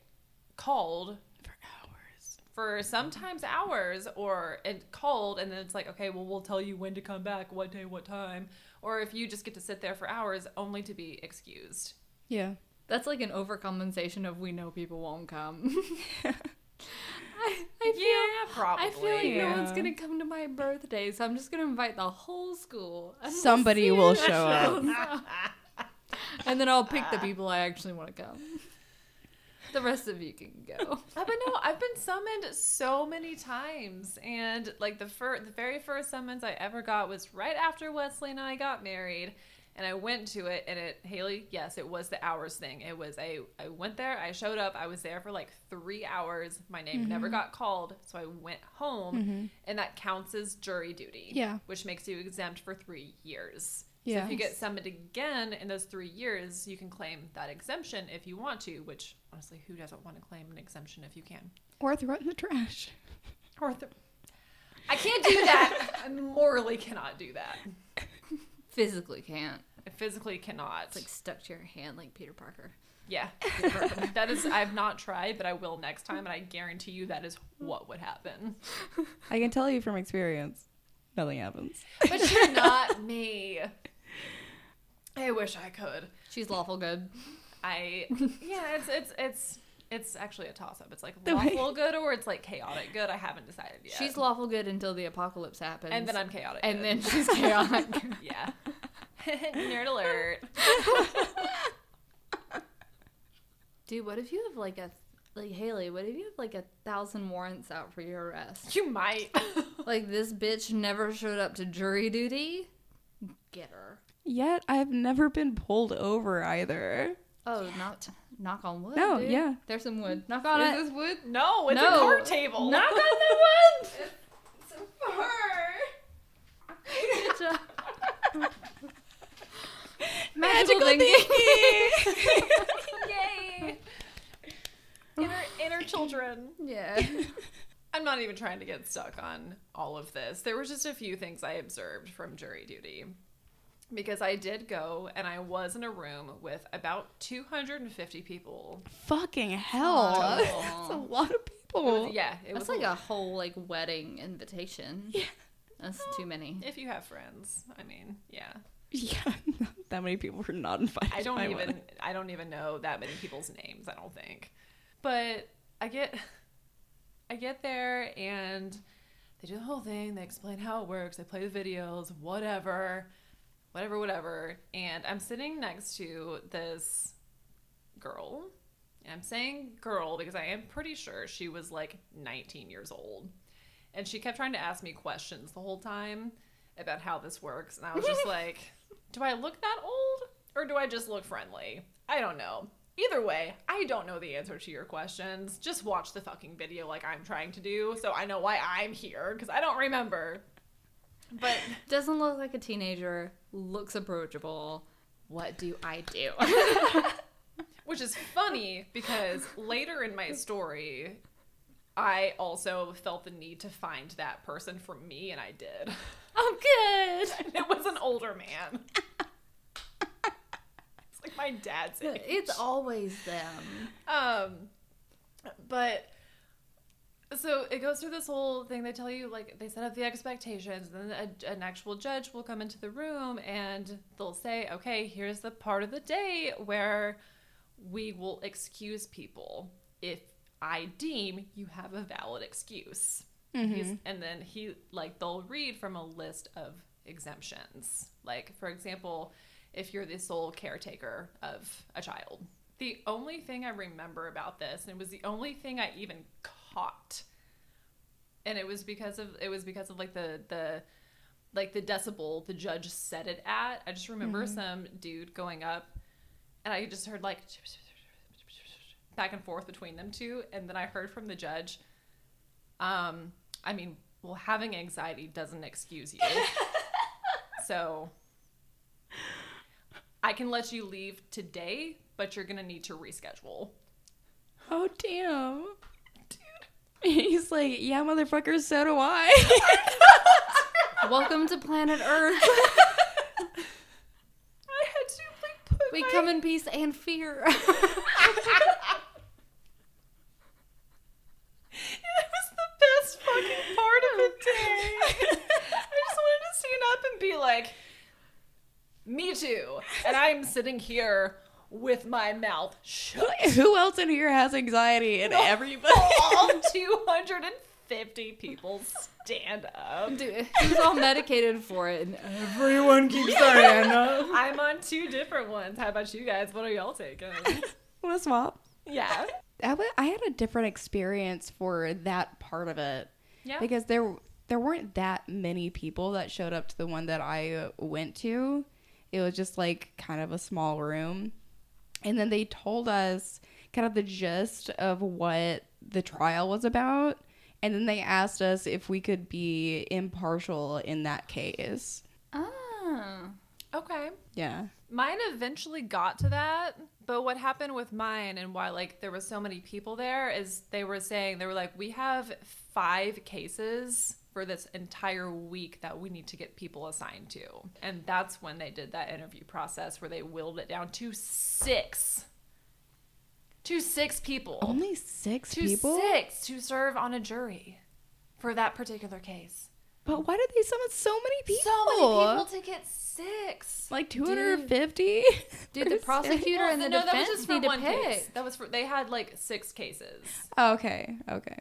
S2: called
S3: For hours.
S2: for sometimes hours or it called and then it's like okay well we'll tell you when to come back what day what time or if you just get to sit there for hours only to be excused
S3: Yeah.
S1: That's like an overcompensation of we know people won't come. I, I feel
S2: yeah probably
S1: I feel like no one's gonna come to my birthday, so I'm just gonna invite the whole school.
S3: Somebody will show up.
S1: and then I'll pick the people I actually want to come. The rest of you can go.
S2: Uh, but no, I've been summoned so many times, and like the fir- the very first summons I ever got was right after Wesley and I got married, and I went to it, and it Haley, yes, it was the hours thing. It was a I went there, I showed up, I was there for like three hours. My name
S3: Mm-hmm.
S2: never got called, so I went home, and that counts as jury duty.
S3: Yeah.
S2: which makes you exempt for three years. So if you get summoned again in those three years, you can claim that exemption if you want to. Which honestly, who doesn't want to claim an exemption if you can?
S3: Or throw it in the trash.
S2: Or th- I can't do that. I morally cannot do that.
S1: Physically can't.
S2: I physically cannot.
S1: It's like stuck to your hand like Peter Parker.
S2: yeah, that is. I've not tried, but I will next time, and I guarantee you that is what would happen.
S3: I can tell you from experience, nothing happens.
S2: But you're not me. I wish I could.
S1: She's lawful good.
S2: I yeah, it's it's it's it's actually a toss up. It's like
S3: The way-
S2: lawful good or it's like chaotic good. I haven't decided yet.
S1: She's lawful good until the apocalypse happens.
S2: and then I'm chaotic.
S1: and
S2: good.
S1: then she's chaotic.
S2: yeah. Nerd alert.
S1: Dude, what if you have like a like Haley? What if you have like a thousand warrants out for your arrest?
S2: You might.
S1: Like this bitch never showed up to jury duty. Get her.
S3: Yet I've never been pulled over either.
S1: Oh, not knock on wood.
S3: No,
S1: dude.
S3: yeah.
S1: There's some wood. Knock on
S2: Is
S1: it.
S2: this wood? No, it's
S1: no.
S2: a card table.
S1: Knock on the wood.
S2: It's a fur.
S1: Good job.
S3: Magical
S1: thinking.
S2: Yay. Inner, inner children.
S1: yeah.
S2: I'm not even trying to get stuck on all of this. There were just a few things I observed from jury duty. Because I did go and I was in a room with about 250 people.
S3: Fucking hell.
S1: Total.
S3: That's a lot of
S2: It
S3: people.
S2: was, yeah, it
S1: That's
S2: was
S1: like a whole like wedding invitation. Yeah. That's too many.
S2: If you have friends, I mean, yeah.
S3: Yeah, that many people were not invited.
S2: I don't even
S3: wedding.
S2: I don't even know that many people's names, I don't think. But I get I get there and they do the whole thing, they explain how it works, they play the videos, whatever. Whatever, whatever. And I'm sitting next to this girl. And I'm saying girl because I am pretty sure she was like 19 years old. And she kept trying to ask me questions the whole time about how this works. And I was just like, do I look that old or do I just look friendly? I don't know. Either way, I don't know the answer to your questions. Just watch the fucking video like I'm trying to do so I know why I'm here because I don't remember. But
S1: Doesn't look like a teenager. Looks approachable. What do I do?
S2: which is funny because later in my story, I also felt the need to find that person for me, and I did.
S1: oh, good.
S2: And it was an older man. it's like my dad's age.
S1: It's always them.
S2: Um, but so it goes through this whole thing. They tell you like they set up the expectations, and then a, an actual judge will come into the room and they'll say, "Okay, here's the part of the day where we will excuse people if I deem you have a valid excuse." He's, mm-hmm. and then he like they'll read from a list of exemptions. Like for example, if you're the sole caretaker of a child. The only thing I remember about this, and it was the only thing I even caught, and it was because of it was because of like the the like the decibel the judge set it at. I just remember some dude going up, and I just heard like back and forth between them two, and then I heard from the judge, um, I mean, well, having anxiety doesn't excuse you, so I can let you leave today, but you're gonna need to reschedule.
S3: Oh damn. He's like, yeah, motherfuckers, so do I.
S1: Welcome to planet Earth.
S2: I had to like put
S1: We
S2: my-
S1: come in peace and fear.
S2: It was the best fucking part of the day. I just wanted to stand up and be like, me too. And I'm sitting here with my mouth shut.
S3: Who else in here has anxiety? And everybody.
S2: All 250 people stand up.
S1: Dude, he was all medicated for it, and everyone keeps saying, uh,
S2: I'm on two different ones. How about you guys? What are y'all taking?
S3: Want to swap?
S2: Yeah.
S3: I, w- I had a different experience for that part of it
S2: Yeah.
S3: because there there weren't that many people that showed up to the one that I went to. It was just like kind of a small room. And then they told us kind of the gist of what the trial was about. And then they asked us if we could be impartial in that case.
S1: oh.
S2: Okay.
S3: Yeah.
S2: Mine eventually got to that, but what happened with mine and why like there was so many people there is they were saying they were like we have 5 cases for this entire week that we need to get people assigned to. And that's when they did that interview process where they whittled it down to 6. To 6 people.
S3: Only six
S2: to
S3: people?
S2: 6 to serve on a jury for that particular case.
S3: But why did they summon so many people?
S2: So many people to get 6.
S3: Like 250?
S1: Dude, the prosecutor and the
S2: no, that was
S1: defense
S2: just for
S1: need to
S2: one case.
S1: pick.
S2: That was for they had like six cases
S3: Oh, okay, okay.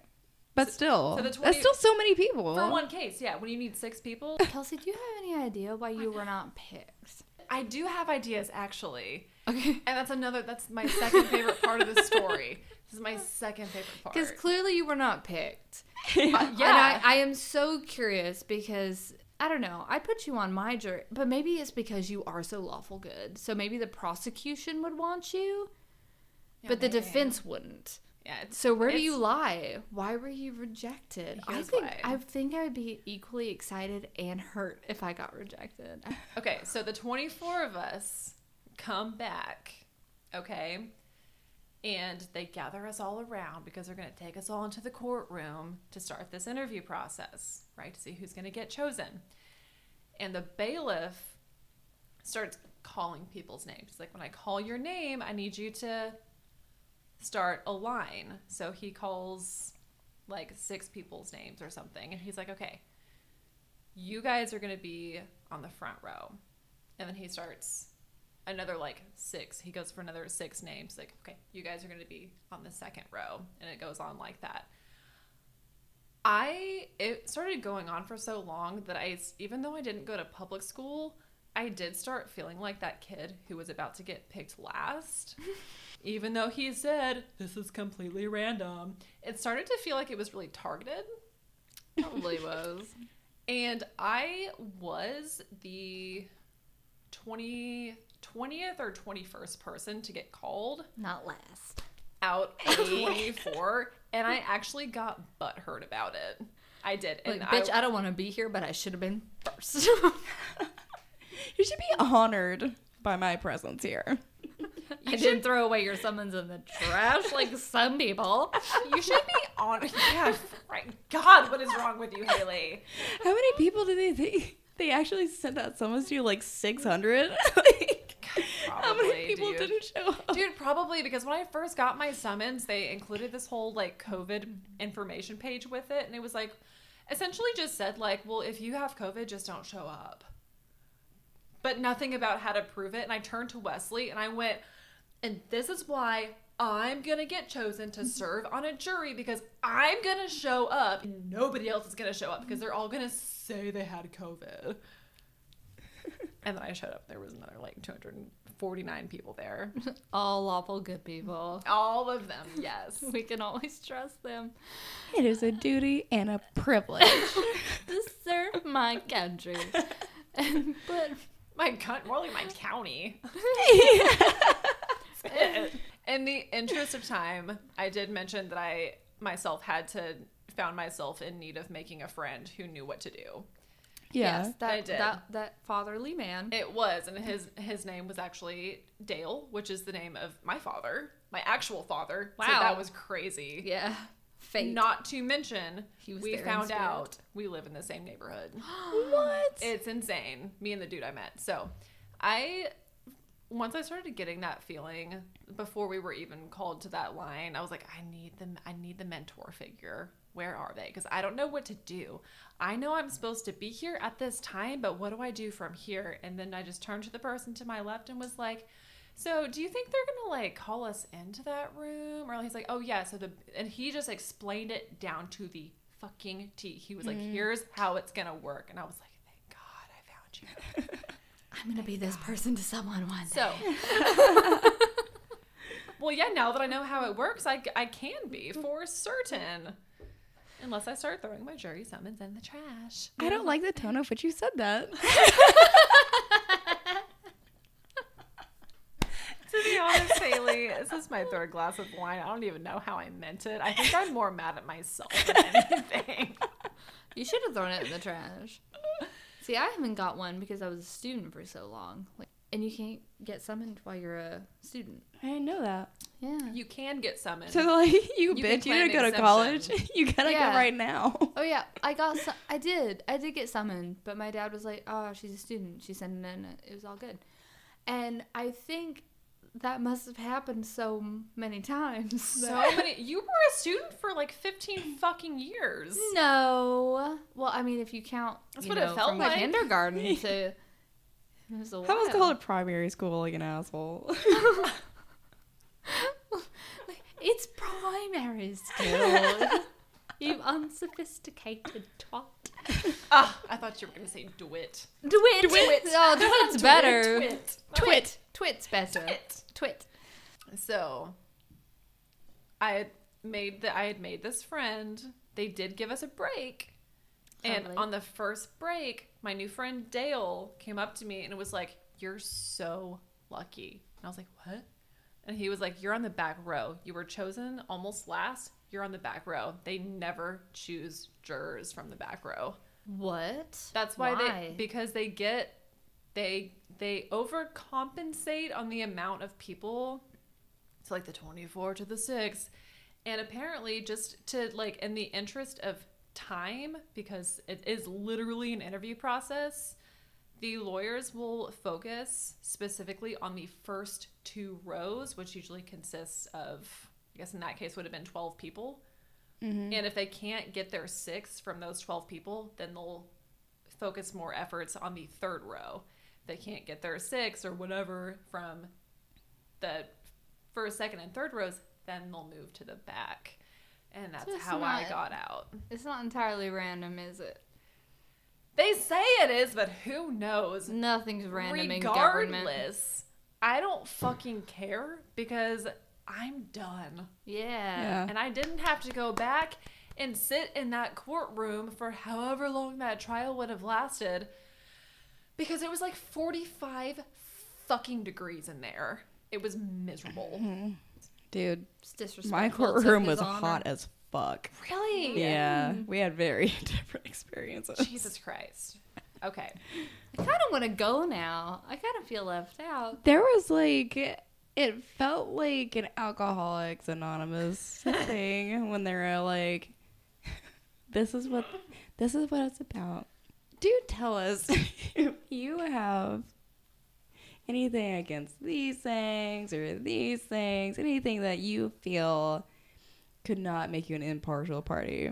S3: But still,
S2: so the
S3: that's still so many people.
S2: for one case. Yeah, when you need six people,
S1: Kelsey, do you have any idea why you were not picked?
S2: I do have ideas actually,
S1: Okay.
S2: and that's another. That's my second favorite part of the story. This is my second favorite part.
S1: Because clearly you were not picked.
S2: Uh,
S1: And I, I am so curious because I don't know. I put you on my jury, but maybe it's because you are so lawful good. So maybe the prosecution would want you, but the defense wouldn't.
S2: Yeah.
S1: So where do you lie? Why were you rejected? I think
S2: why.
S1: I think I would be equally excited and hurt if I got rejected.
S2: Okay, so the 24 of us come back, okay? And they gather us all around because they're going to take us all into the courtroom to start this interview process, right? To see who's going to get chosen. And the bailiff starts calling people's names. Like, when I call your name, I need you to start a line. So he calls like six people's names or something. And he's like, okay, you guys are going to be on the front row. And then he starts another like six. He goes for another six names. Like, okay, you guys are going to be on the second row. And it goes on like that. I, it started going on for so long that I, even though I didn't go to public school, I did start feeling like that kid who was about to get picked last. even though he said, this is completely random, it started to feel like it was really targeted.
S1: Probably was.
S2: And I was the 20, 20th or 21st person to get called
S1: Not last.
S2: out of 24. and I actually got butthurt about it. I did. And
S1: bitch,
S2: I,
S1: I don't want to be here, but I should have been first.
S3: You should be honored by my presence here.
S1: I didn't throw away your summons in the trash like some people.
S2: you should be on. Yeah, right. God, what is wrong with you, Haley?
S3: How many people do they think they actually sent out summons to? Like 600? like, how many people
S2: dude.
S3: didn't show up?
S2: Dude, probably because when I first got my summons, they included this whole like COVID information page with it, and it was like essentially just said like, well, if you have COVID, just don't show up. But nothing about how to prove it. And I turned to Wesley and I went, and this is why I'm gonna get chosen to mm-hmm. serve on a jury because I'm gonna show up. And nobody else is gonna show up because they're all gonna say they had COVID. and then I showed up. There was another like 249 people there.
S1: All lawful good people.
S2: All of them, yes.
S1: We can always trust them
S3: It is a duty and a privilege.
S1: to serve my country. But
S2: My con- more like my county. In the interest of time, I did mention that I myself had to found myself in need of making a friend who knew what to do.
S3: yeah.
S1: yes, that,
S2: I did.
S1: that that fatherly man.
S2: It was, and his his name was actually Dale, which is the name of my father, my actual father. So
S1: Wow.
S2: that was crazy.
S1: yeah, fate.
S2: Not to mention,
S1: He was
S2: we found out we live in the same neighborhood.
S3: what?
S2: It's insane. Me and the dude I met. So I once I started getting that feeling before we were even called to that line, I was like, I need the I need the mentor figure. Where are they? Because I don't know what to do. I know I'm supposed to be here at this time, but what do I do from here? And then I just turned to the person to my left and was like, so do you think they're gonna like call us into that room? Or he's like, oh yeah. So the and he just explained it down to the fucking T. He was like, mm. here's how it's gonna work, and I was like, thank God I found you.
S1: I'm gonna be this person to someone one day.
S2: So, well, yeah. Now that I know how it works, I I can be for certain. Unless I start throwing my jury summons in the trash.
S3: I don't like the tone of which you said that.
S2: To be honest, Haley, this is my third glass of wine. I don't even know how I meant it. I think I'm more mad at myself than anything.
S1: You should have thrown it in the trash. See, I haven't got one because I was a student for so long. Like, and you can't get summoned while you're a student.
S3: I didn't know that.
S1: Yeah.
S2: You can get summoned.
S3: So like you,
S2: You
S3: bitch, you
S2: claim
S3: didn't go to college. You gotta
S1: Yeah.
S3: go right now.
S1: Oh yeah, I got. Su- I did. I did get summoned, but my dad was like, "Oh, she's a student. She sent it in. It was all good." And I think that must have happened so many times.
S2: so many. You were a student for like 15 fucking years.
S1: No. Well, I mean, if you count,
S2: That's
S1: you
S2: what it
S1: know,
S2: felt
S1: from
S2: like.
S1: kindergarten to. It was a
S3: I was
S1: while.
S3: called primary school like an asshole.
S1: It's primary school. you unsophisticated twat.
S2: Ah, I thought you were gonna say DeWitt.
S1: Twit.
S2: Twit.
S1: Oh, twit's better.
S2: Twit.
S1: Twit. Twit's better.
S2: Twit.
S1: Twit.
S2: So, I had made the I had made this friend. They did give us a break, and on the first break, my new friend Dale came up to me and was like, "You're so lucky." And I was like, "What?" And he was like, "You're on the back row. You were chosen almost last. You're on the back row. They never choose jurors from the back row."
S1: What?
S2: That's why, they because they get they they overcompensate on the amount of people. It's like the 24 to the 6. And apparently just to like in the interest of time because it is literally an interview process, the lawyers will focus specifically on the first two rows, which usually consists of I guess in that case would have been 12 people. Mm-hmm. And if they can't get their six from those 12 people, then they'll focus more efforts on the third row. If they can't get their six or whatever from the first, second, and third rows, then they'll move to the back. And that's
S1: So it's
S2: how I got out.
S1: It's not entirely random, is it?
S2: They say it is, but who knows?
S1: Nothing's random in government.
S2: Regardless, I don't fucking care because I'm done.
S1: Yeah.
S3: Yeah.
S2: And I didn't have to go back and sit in that courtroom for however long that trial would have lasted because it was like 45 fucking degrees in there. It was miserable. Mm-hmm.
S3: Dude,
S1: It's disrespectful
S3: my courtroom was
S1: honor.
S3: hot as fuck.
S2: Really?
S3: Yeah, we had very different experiences.
S2: Jesus Christ. Okay.
S1: I kind of want to go now. I kind of feel left out.
S3: There was like it felt like an Alcoholics Anonymous thing when they were like, "This is what this is what it's about." Do tell us if you have anything against these things or these things, anything that you feel could not make you an impartial party.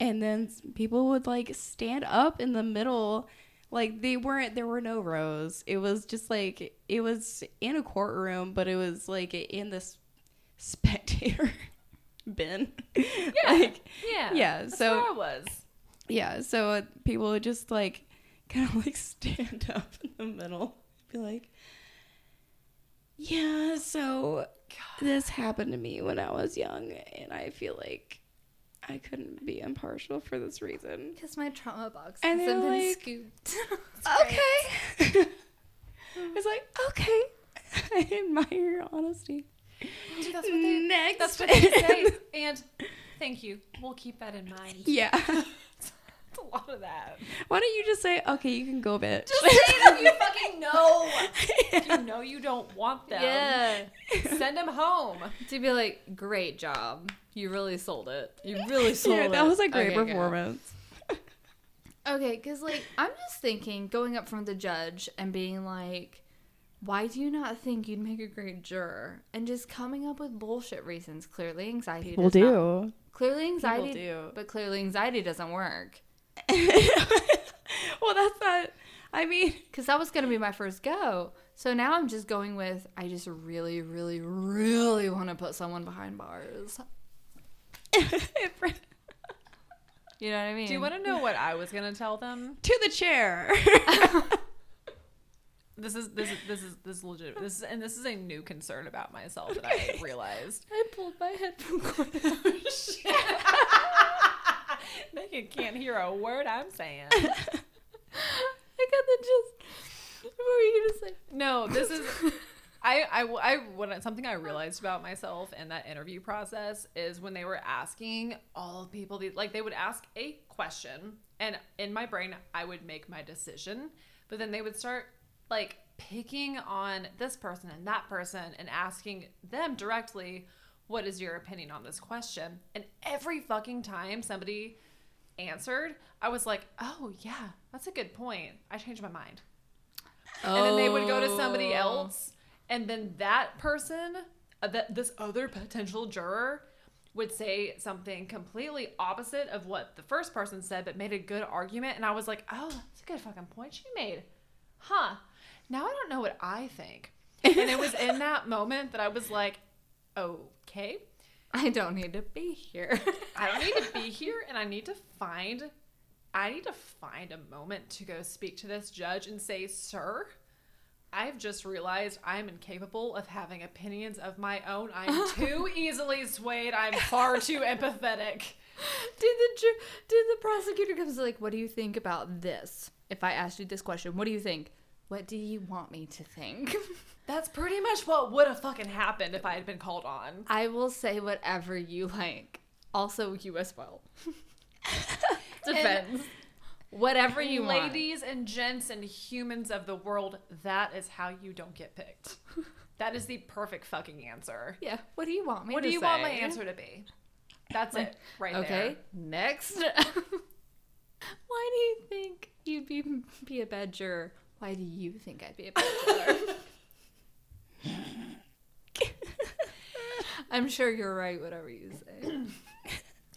S3: And then people would like stand up in the middle like they weren't there were no rows it was just like it was in a courtroom but it was like in this spectator bin yeah like
S2: Yeah.
S3: Yeah, so-
S2: where I was.
S3: Yeah so people would just like kind of like stand up in the middle be like yeah so this happened to me when i was young and i feel like i couldn't be impartial for this reason
S1: Because my trauma box
S3: And
S1: hasn't been
S3: like-
S1: scooped.
S3: okay it's like okay i admire your honesty
S2: Dude, that's what they,
S3: next
S2: that's what they say. And thank you. We'll keep that in mind.
S3: yeah
S2: a lot of that.
S3: why don't you just say okay you can go bitch
S2: Just say that you fucking know. If you know you don't want them.
S1: yeah.
S2: Send them home.
S1: To be like, great job. You really sold it. You really sold
S3: yeah,
S1: it.
S3: that was a great
S1: Okay, go.
S3: performance
S1: Okay, because like I'm just thinking going up from the judge and being like, why do you not think you'd make a great juror? And just coming up with bullshit reasons. Clearly, anxiety.
S3: People
S1: does not-
S3: do.
S1: clearly, anxiety.
S3: do.
S1: But clearly, anxiety doesn't work.
S3: well, that's not. I mean,
S1: Because that was going to be my first go. So now I'm just going with I just really, really, really want to put someone behind bars. You know what I mean?
S2: Do you want to know what I was gonna tell them?
S3: To the chair.
S2: This is this is this is this is legit. This is and this is a new concern about myself that I realized.
S1: I pulled my headphone cord out.
S2: Megan can't hear a word I'm saying.
S1: I got the just. What were you to say?
S2: No, this is. I, I, I, what, something I realized about myself in that interview process is when they were asking all people, these, like they would ask a question, and in my brain, I would make my decision, but then they would start like picking on this person and that person and asking them directly, What is your opinion on this question? And every fucking time somebody answered, I was like, Oh, yeah, that's a good point. I changed my mind and then they would go to somebody
S1: Oh.
S2: else and then that person uh, that this other potential juror would say something completely opposite of what the first person said but made a good argument and i was like oh that's a good fucking point she made huh now i don't know what i think and it was in that moment that i was like okay
S1: I don't need to be here.
S2: I don't need to be here and I need to find I need to find a moment to go speak to this judge and say, "Sir, I've just realized I'm incapable of having opinions of my own. I'm too easily swayed. I'm far too empathetic."
S1: did the ju- did the prosecutor comes like, "What do you think about this?" If I asked you this question, what do you think? What do you want me to think?
S2: That's pretty much what would have fucking happened if I had been called on.
S1: I will say whatever you like. Also, you as well. Depends. Whatever you want.
S2: Ladies and gents and humans of the world, that is how you don't get picked. That is the perfect fucking answer.
S1: Yeah. What do you want me
S2: What
S1: to
S2: do you want my answer to be? That's it, right there.
S1: Okay. Next. Why do you think you'd be be a bad juror? Why do you think I'd be a bad juror? I'm sure you're right, whatever you say.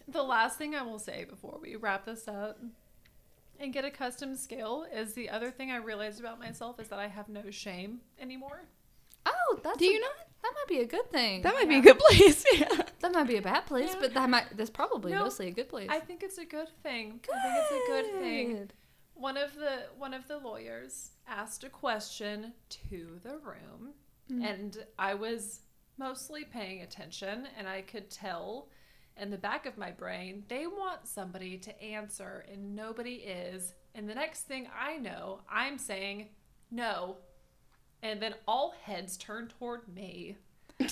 S2: The last thing I will say before we wrap this up and get a custom scale is the other thing I realized about myself is that I have no shame anymore.
S1: Oh, that's
S3: Do
S1: a-
S3: you not?
S1: That might be a good thing.
S3: That might be a good place. Yeah.
S1: That might be a bad place,
S2: Yeah.
S1: but that might that's probably
S2: No,
S1: mostly a good place.
S2: I think it's a good thing. I think it's a good thing. One of the one of the lawyers asked a question to the room mm-hmm. and I was mostly paying attention and I could tell in the back of my brain they want somebody to answer and nobody is and the next thing I know I'm saying no. And then all heads turn toward me.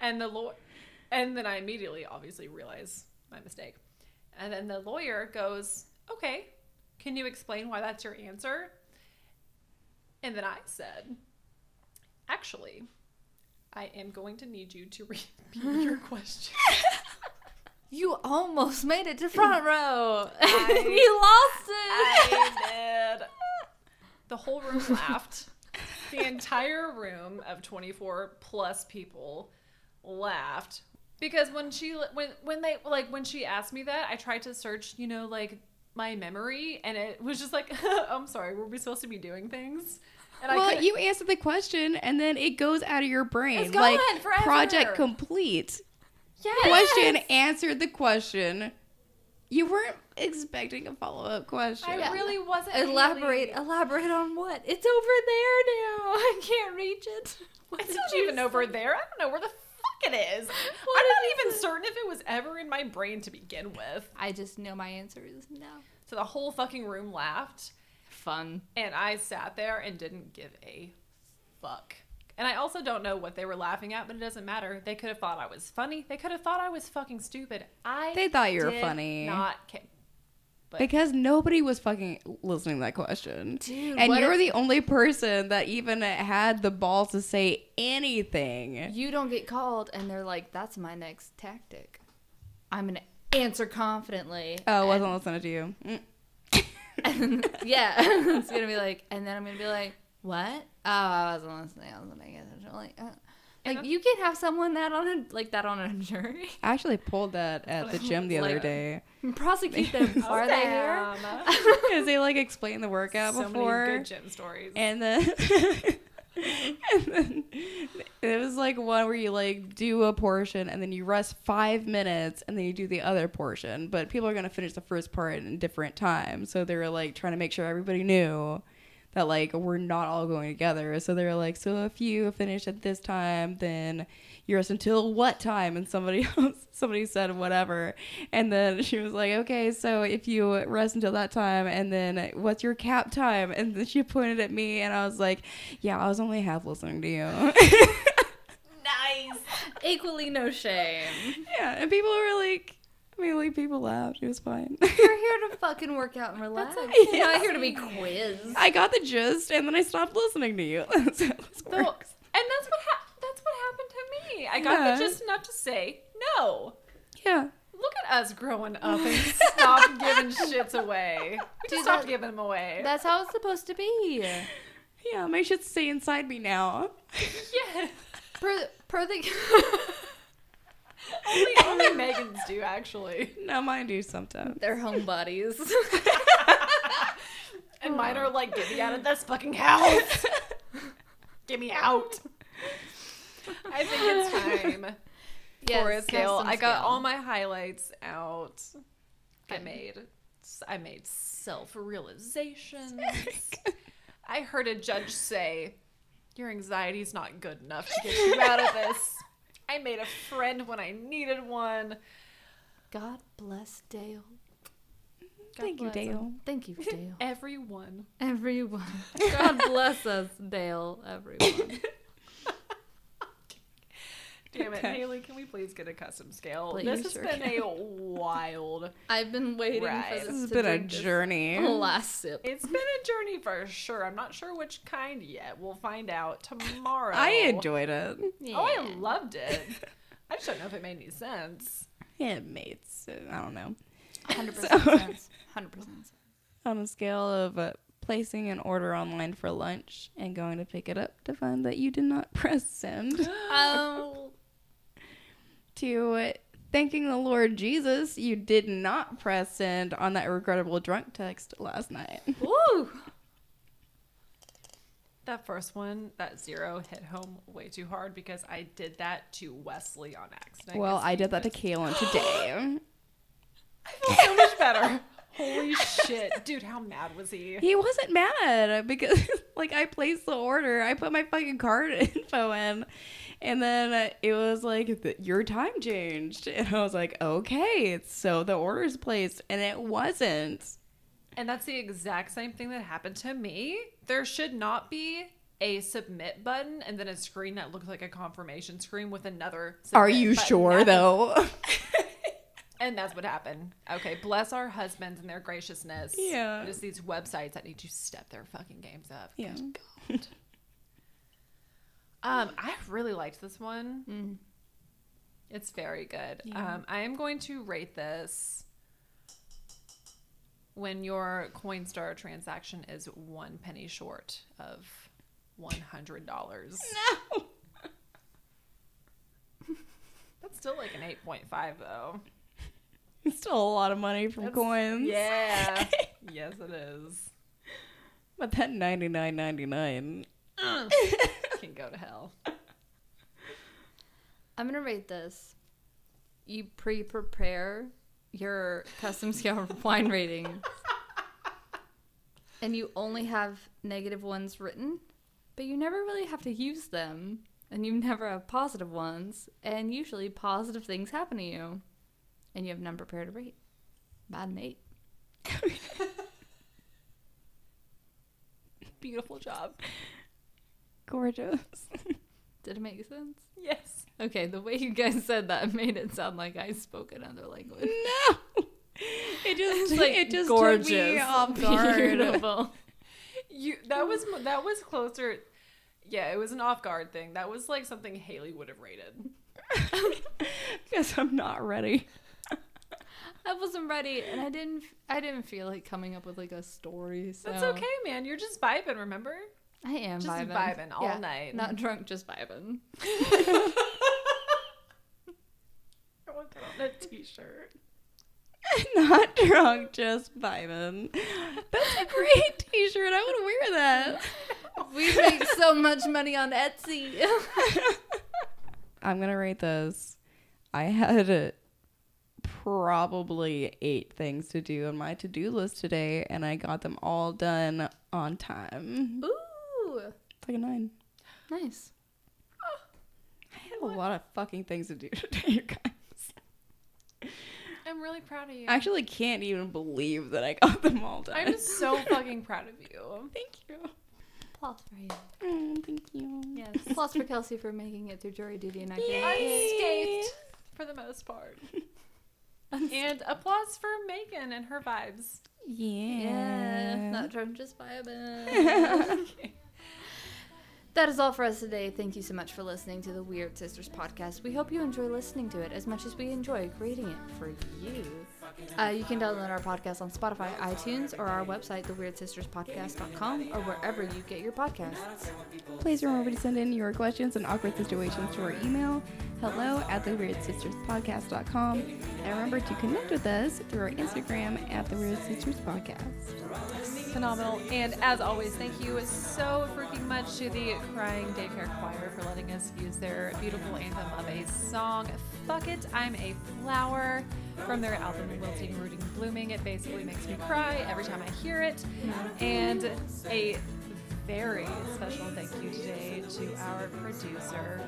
S2: And the law and then I immediately obviously realize my mistake. And then the lawyer goes okay can you explain why that's your answer and then I said actually I am going to need you to repeat your question
S1: You almost made it to front row.
S2: I-
S1: you lost it.
S2: I did. The whole room laughed. The entire room of 24 plus people laughed because when she when when they like when she asked me that, I tried to search, you know, like my memory and it was just like, I'm sorry, were we supposed to be doing things? And
S3: well,
S2: couldn't-
S3: you answer the question and then it goes out of your brain.
S2: It's
S3: like
S2: gone forever.
S3: project complete.
S2: yes.
S3: Question answered the question. You weren't expecting a follow up question.
S2: I really wasn't
S1: Elaborate,
S2: Haley.
S1: elaborate on what? It's over there now. I can't reach it. What
S2: It's
S1: did
S2: not even
S1: say?
S2: over there. I don't know where the fuck it is.
S1: What
S2: I'm
S1: did
S2: not even
S1: say?
S2: certain if it was ever in my brain to begin with.
S1: I just know my answer is no.
S2: So the whole fucking room laughed,
S1: Fun.
S2: and I sat there and didn't give a fuck. And I also don't know what they were laughing at, but it doesn't matter. They could have thought I was funny. They could have thought I was fucking stupid. I
S3: They thought you were
S2: did
S3: funny.
S2: Not care. But
S3: Because nobody was fucking listening to that question.
S1: Dude,
S3: and
S1: what
S3: you're
S1: if-
S3: the only person that even had the balls to say anything.
S1: You don't get called, and they're like, "That's my next tactic. I'm gonna answer confidently."
S3: Oh, I wasn't listening to you. Mm.
S1: And yeah, it's gonna be like, and then I'm gonna be like, "What? Oh, I wasn't listening. I wasn't paying attention. Like, uh, like you can have someone that on a like that on a jury.
S3: I actually pulled that at the gym the other
S1: Like-
S3: day
S1: Prosecute them. Are they here?
S3: Because they like explained the workout
S2: so
S3: before.
S2: many good gym stories.
S3: and then and then it was like one where you like do a portion and then you rest five minutes and then you do the other portion. But people are to finish the first part in different times so they were like trying to make sure everybody knew that like we're not all going together. So they were like so if you finish at this time then you rest until what time and somebody else somebody said whatever and then she was like okay so if you rest until that time and then what's your cap time and then she pointed at me and i was like yeah i was only half listening to you
S2: nice.
S1: Equally no shame.
S3: yeah and people were like i mean like people laughed it was fine
S1: You're here to fucking work out and relax.
S3: okay.
S1: You're not here to be quizzed.
S3: i got the gist and then i stopped listening to you That's how this
S2: So, and that's what ha- that's what happened to me. I got
S3: Yeah.
S2: the just enough to say no.
S3: yeah
S2: Look at us growing up and stop giving shits away. We
S1: Dude,
S2: just stopped giving them away.
S1: That's how it's supposed to be.
S3: yeah my shit's stay inside me now
S2: yeah.
S1: Per, per the
S2: Only, only Megan's do actually.
S3: now mine do sometimes
S1: they're homebodies.
S2: And mine are like, get me out of this fucking house. get me out. I think it's time for a
S1: Yes,
S2: scale. I got
S1: scale.
S2: all my highlights out. I made I made self realizations. I heard a judge say, Your anxiety's not good enough to get you out of this. I made a friend when I needed one.
S1: God bless Dale.
S3: thank you
S1: bless him.
S3: dale
S1: Thank you, Dale.
S2: Everyone.
S1: Everyone. God bless us, Dale. Everyone.
S2: Damn it,
S3: Okay.
S2: Haley, can we please get a custom scale?
S1: Please,
S2: this has
S1: sure
S2: been a wild.
S1: I've been waiting
S2: Right.
S1: for
S2: This
S1: this.
S3: this has
S1: to
S3: been a
S1: drink this
S3: journey
S1: Last sip.
S2: It's been a journey for sure. I'm not sure which kind yet. We'll find out tomorrow.
S3: i enjoyed it
S2: Oh, I loved it. I just don't know if it made any sense.
S3: it made sense. i don't know
S1: 100%
S3: So-
S1: sense. 100% sense.
S3: on a scale of uh, placing an order online for lunch and going to pick it up to find that you did not press send
S1: Oh.
S3: To thanking the Lord Jesus you did not press send on that regrettable drunk text last night.
S1: Woo!
S2: That first one, that zero, hit home way too hard because I did that to Wesley on accident.
S3: Well, I did that to Kaylin today.
S2: I feel so much better. Holy shit. Dude, how mad was he?
S3: He wasn't mad because, like, I placed the order. I put my fucking card info in, and then it was like, your time changed. And I was like, okay, so the order's placed. And it wasn't.
S2: And that's the exact same thing that happened to me. There should not be a submit button and then a screen that looks like a confirmation screen with another.
S3: Are you sure, though?
S2: And that's what happened. Okay, bless our husbands and their graciousness.
S3: Yeah.
S2: Just these websites that need to step their fucking games up.
S3: yeah.
S2: Um, I really liked this one.
S1: Mm.
S2: It's very good.
S3: Yeah.
S2: Um, I am going to rate this when your Coinstar transaction is one penny short of one hundred dollars.
S3: No.
S2: That's still like an eight point five though.
S3: It's still a lot of money from
S2: That's-
S3: coins.
S2: Yeah. yes, it is.
S3: But that ninety nine ninety nine.
S2: Can go to hell.
S1: I'm gonna rate this. You pre-prepare your custom scale of wine rating, and you only have negative ones written, but you never really have to use them, and you never have positive ones, and usually positive things happen to you, and you have none prepared to rate. Bad eight.
S2: Beautiful job.
S3: Gorgeous.
S1: Did it make sense?
S2: Yes.
S1: Okay, the way you guys said that made it sound like I spoke another language.
S3: no. It just
S1: like
S3: it just
S1: gorgeous,
S3: took me off guard.
S1: beautiful.
S2: You that was that was closer. Yeah, it was an off guard thing. That was like something Haley would have rated.
S3: Because I'm not ready.
S1: I wasn't ready, and I didn't. I didn't feel like coming up with like a story. So.
S2: That's okay, man. You're just vibing, remember?
S1: I am
S2: Just
S1: vibing.
S2: vibing all night.
S1: Not drunk, just vibing.
S2: I want that on a t-shirt.
S3: Not drunk, just vibing. That's a great T-shirt. I would wear that.
S1: We make so much money on Etsy.
S3: I'm gonna rate this. I had probably eight things to do on my to-do list today, and I got them all done on time.
S1: Ooh,
S3: It's like a nine.
S1: nice.
S3: I had a lot of fucking things to do today, you guys.
S2: I'm really proud of you.
S3: I actually can't even believe that I got them all done.
S2: I'm so fucking proud of you.
S3: thank you.
S1: Applause for you.
S3: Mm, thank you.
S1: Yes. Applause for Kelsey for making it through jury duty and acting.
S2: Unscathed for the most part. and applause for Megan and her vibes.
S3: Yeah.
S1: Yeah, not drunk, just vibing. That is all for us today. Thank you so much for listening to the Weird Sisters podcast. We hope you enjoy listening to it as much as we enjoy creating it for you. Uh, you can download our podcast on Spotify, iTunes, or our website, theweirdsisterspodcast.com, or wherever you get your podcasts.
S3: Please remember to send in your questions and awkward situations to our email, hello at theweirdsisterspodcast.com. And remember to connect with us through our Instagram at the Weird Sisters Podcast.
S2: Phenomenal. And as always, thank you so freaking much to the Crying Daycare Choir for letting us use their beautiful anthem of a song, Fuck It, I'm a Flower, from their album Wilting, Rooting, Blooming. It basically makes me cry every time I hear it. And a very special thank you today to our producer,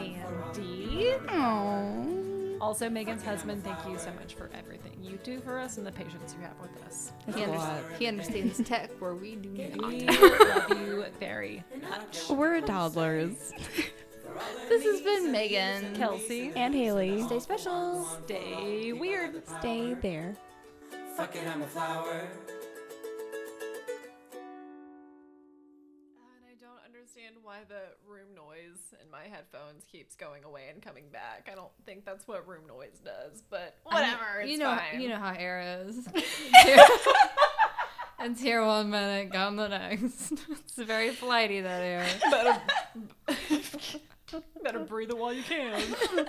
S2: Andy.
S3: Aww.
S2: Also, Megan's husband, thank you so much for everything you do for us and the patience you have with us.
S1: He,
S3: a
S1: under- he understands tech where we do not.
S2: We love you very much.
S3: We're toddlers.
S1: This has been Megan.
S2: Kelsey,
S3: And Haley.
S1: Stay special.
S2: stay weird.
S3: Stay there.
S4: Fuck it, I'm a flower.
S2: And I don't understand why the room noise in my headphones keeps going away and coming back. I don't think that's what room noise does, but whatever.
S1: I mean,
S2: it's
S1: you know,
S2: fine.
S1: you know how air is. It's here- one minute, gone the next. It's very flighty that air.
S2: better, better breathe it while you can.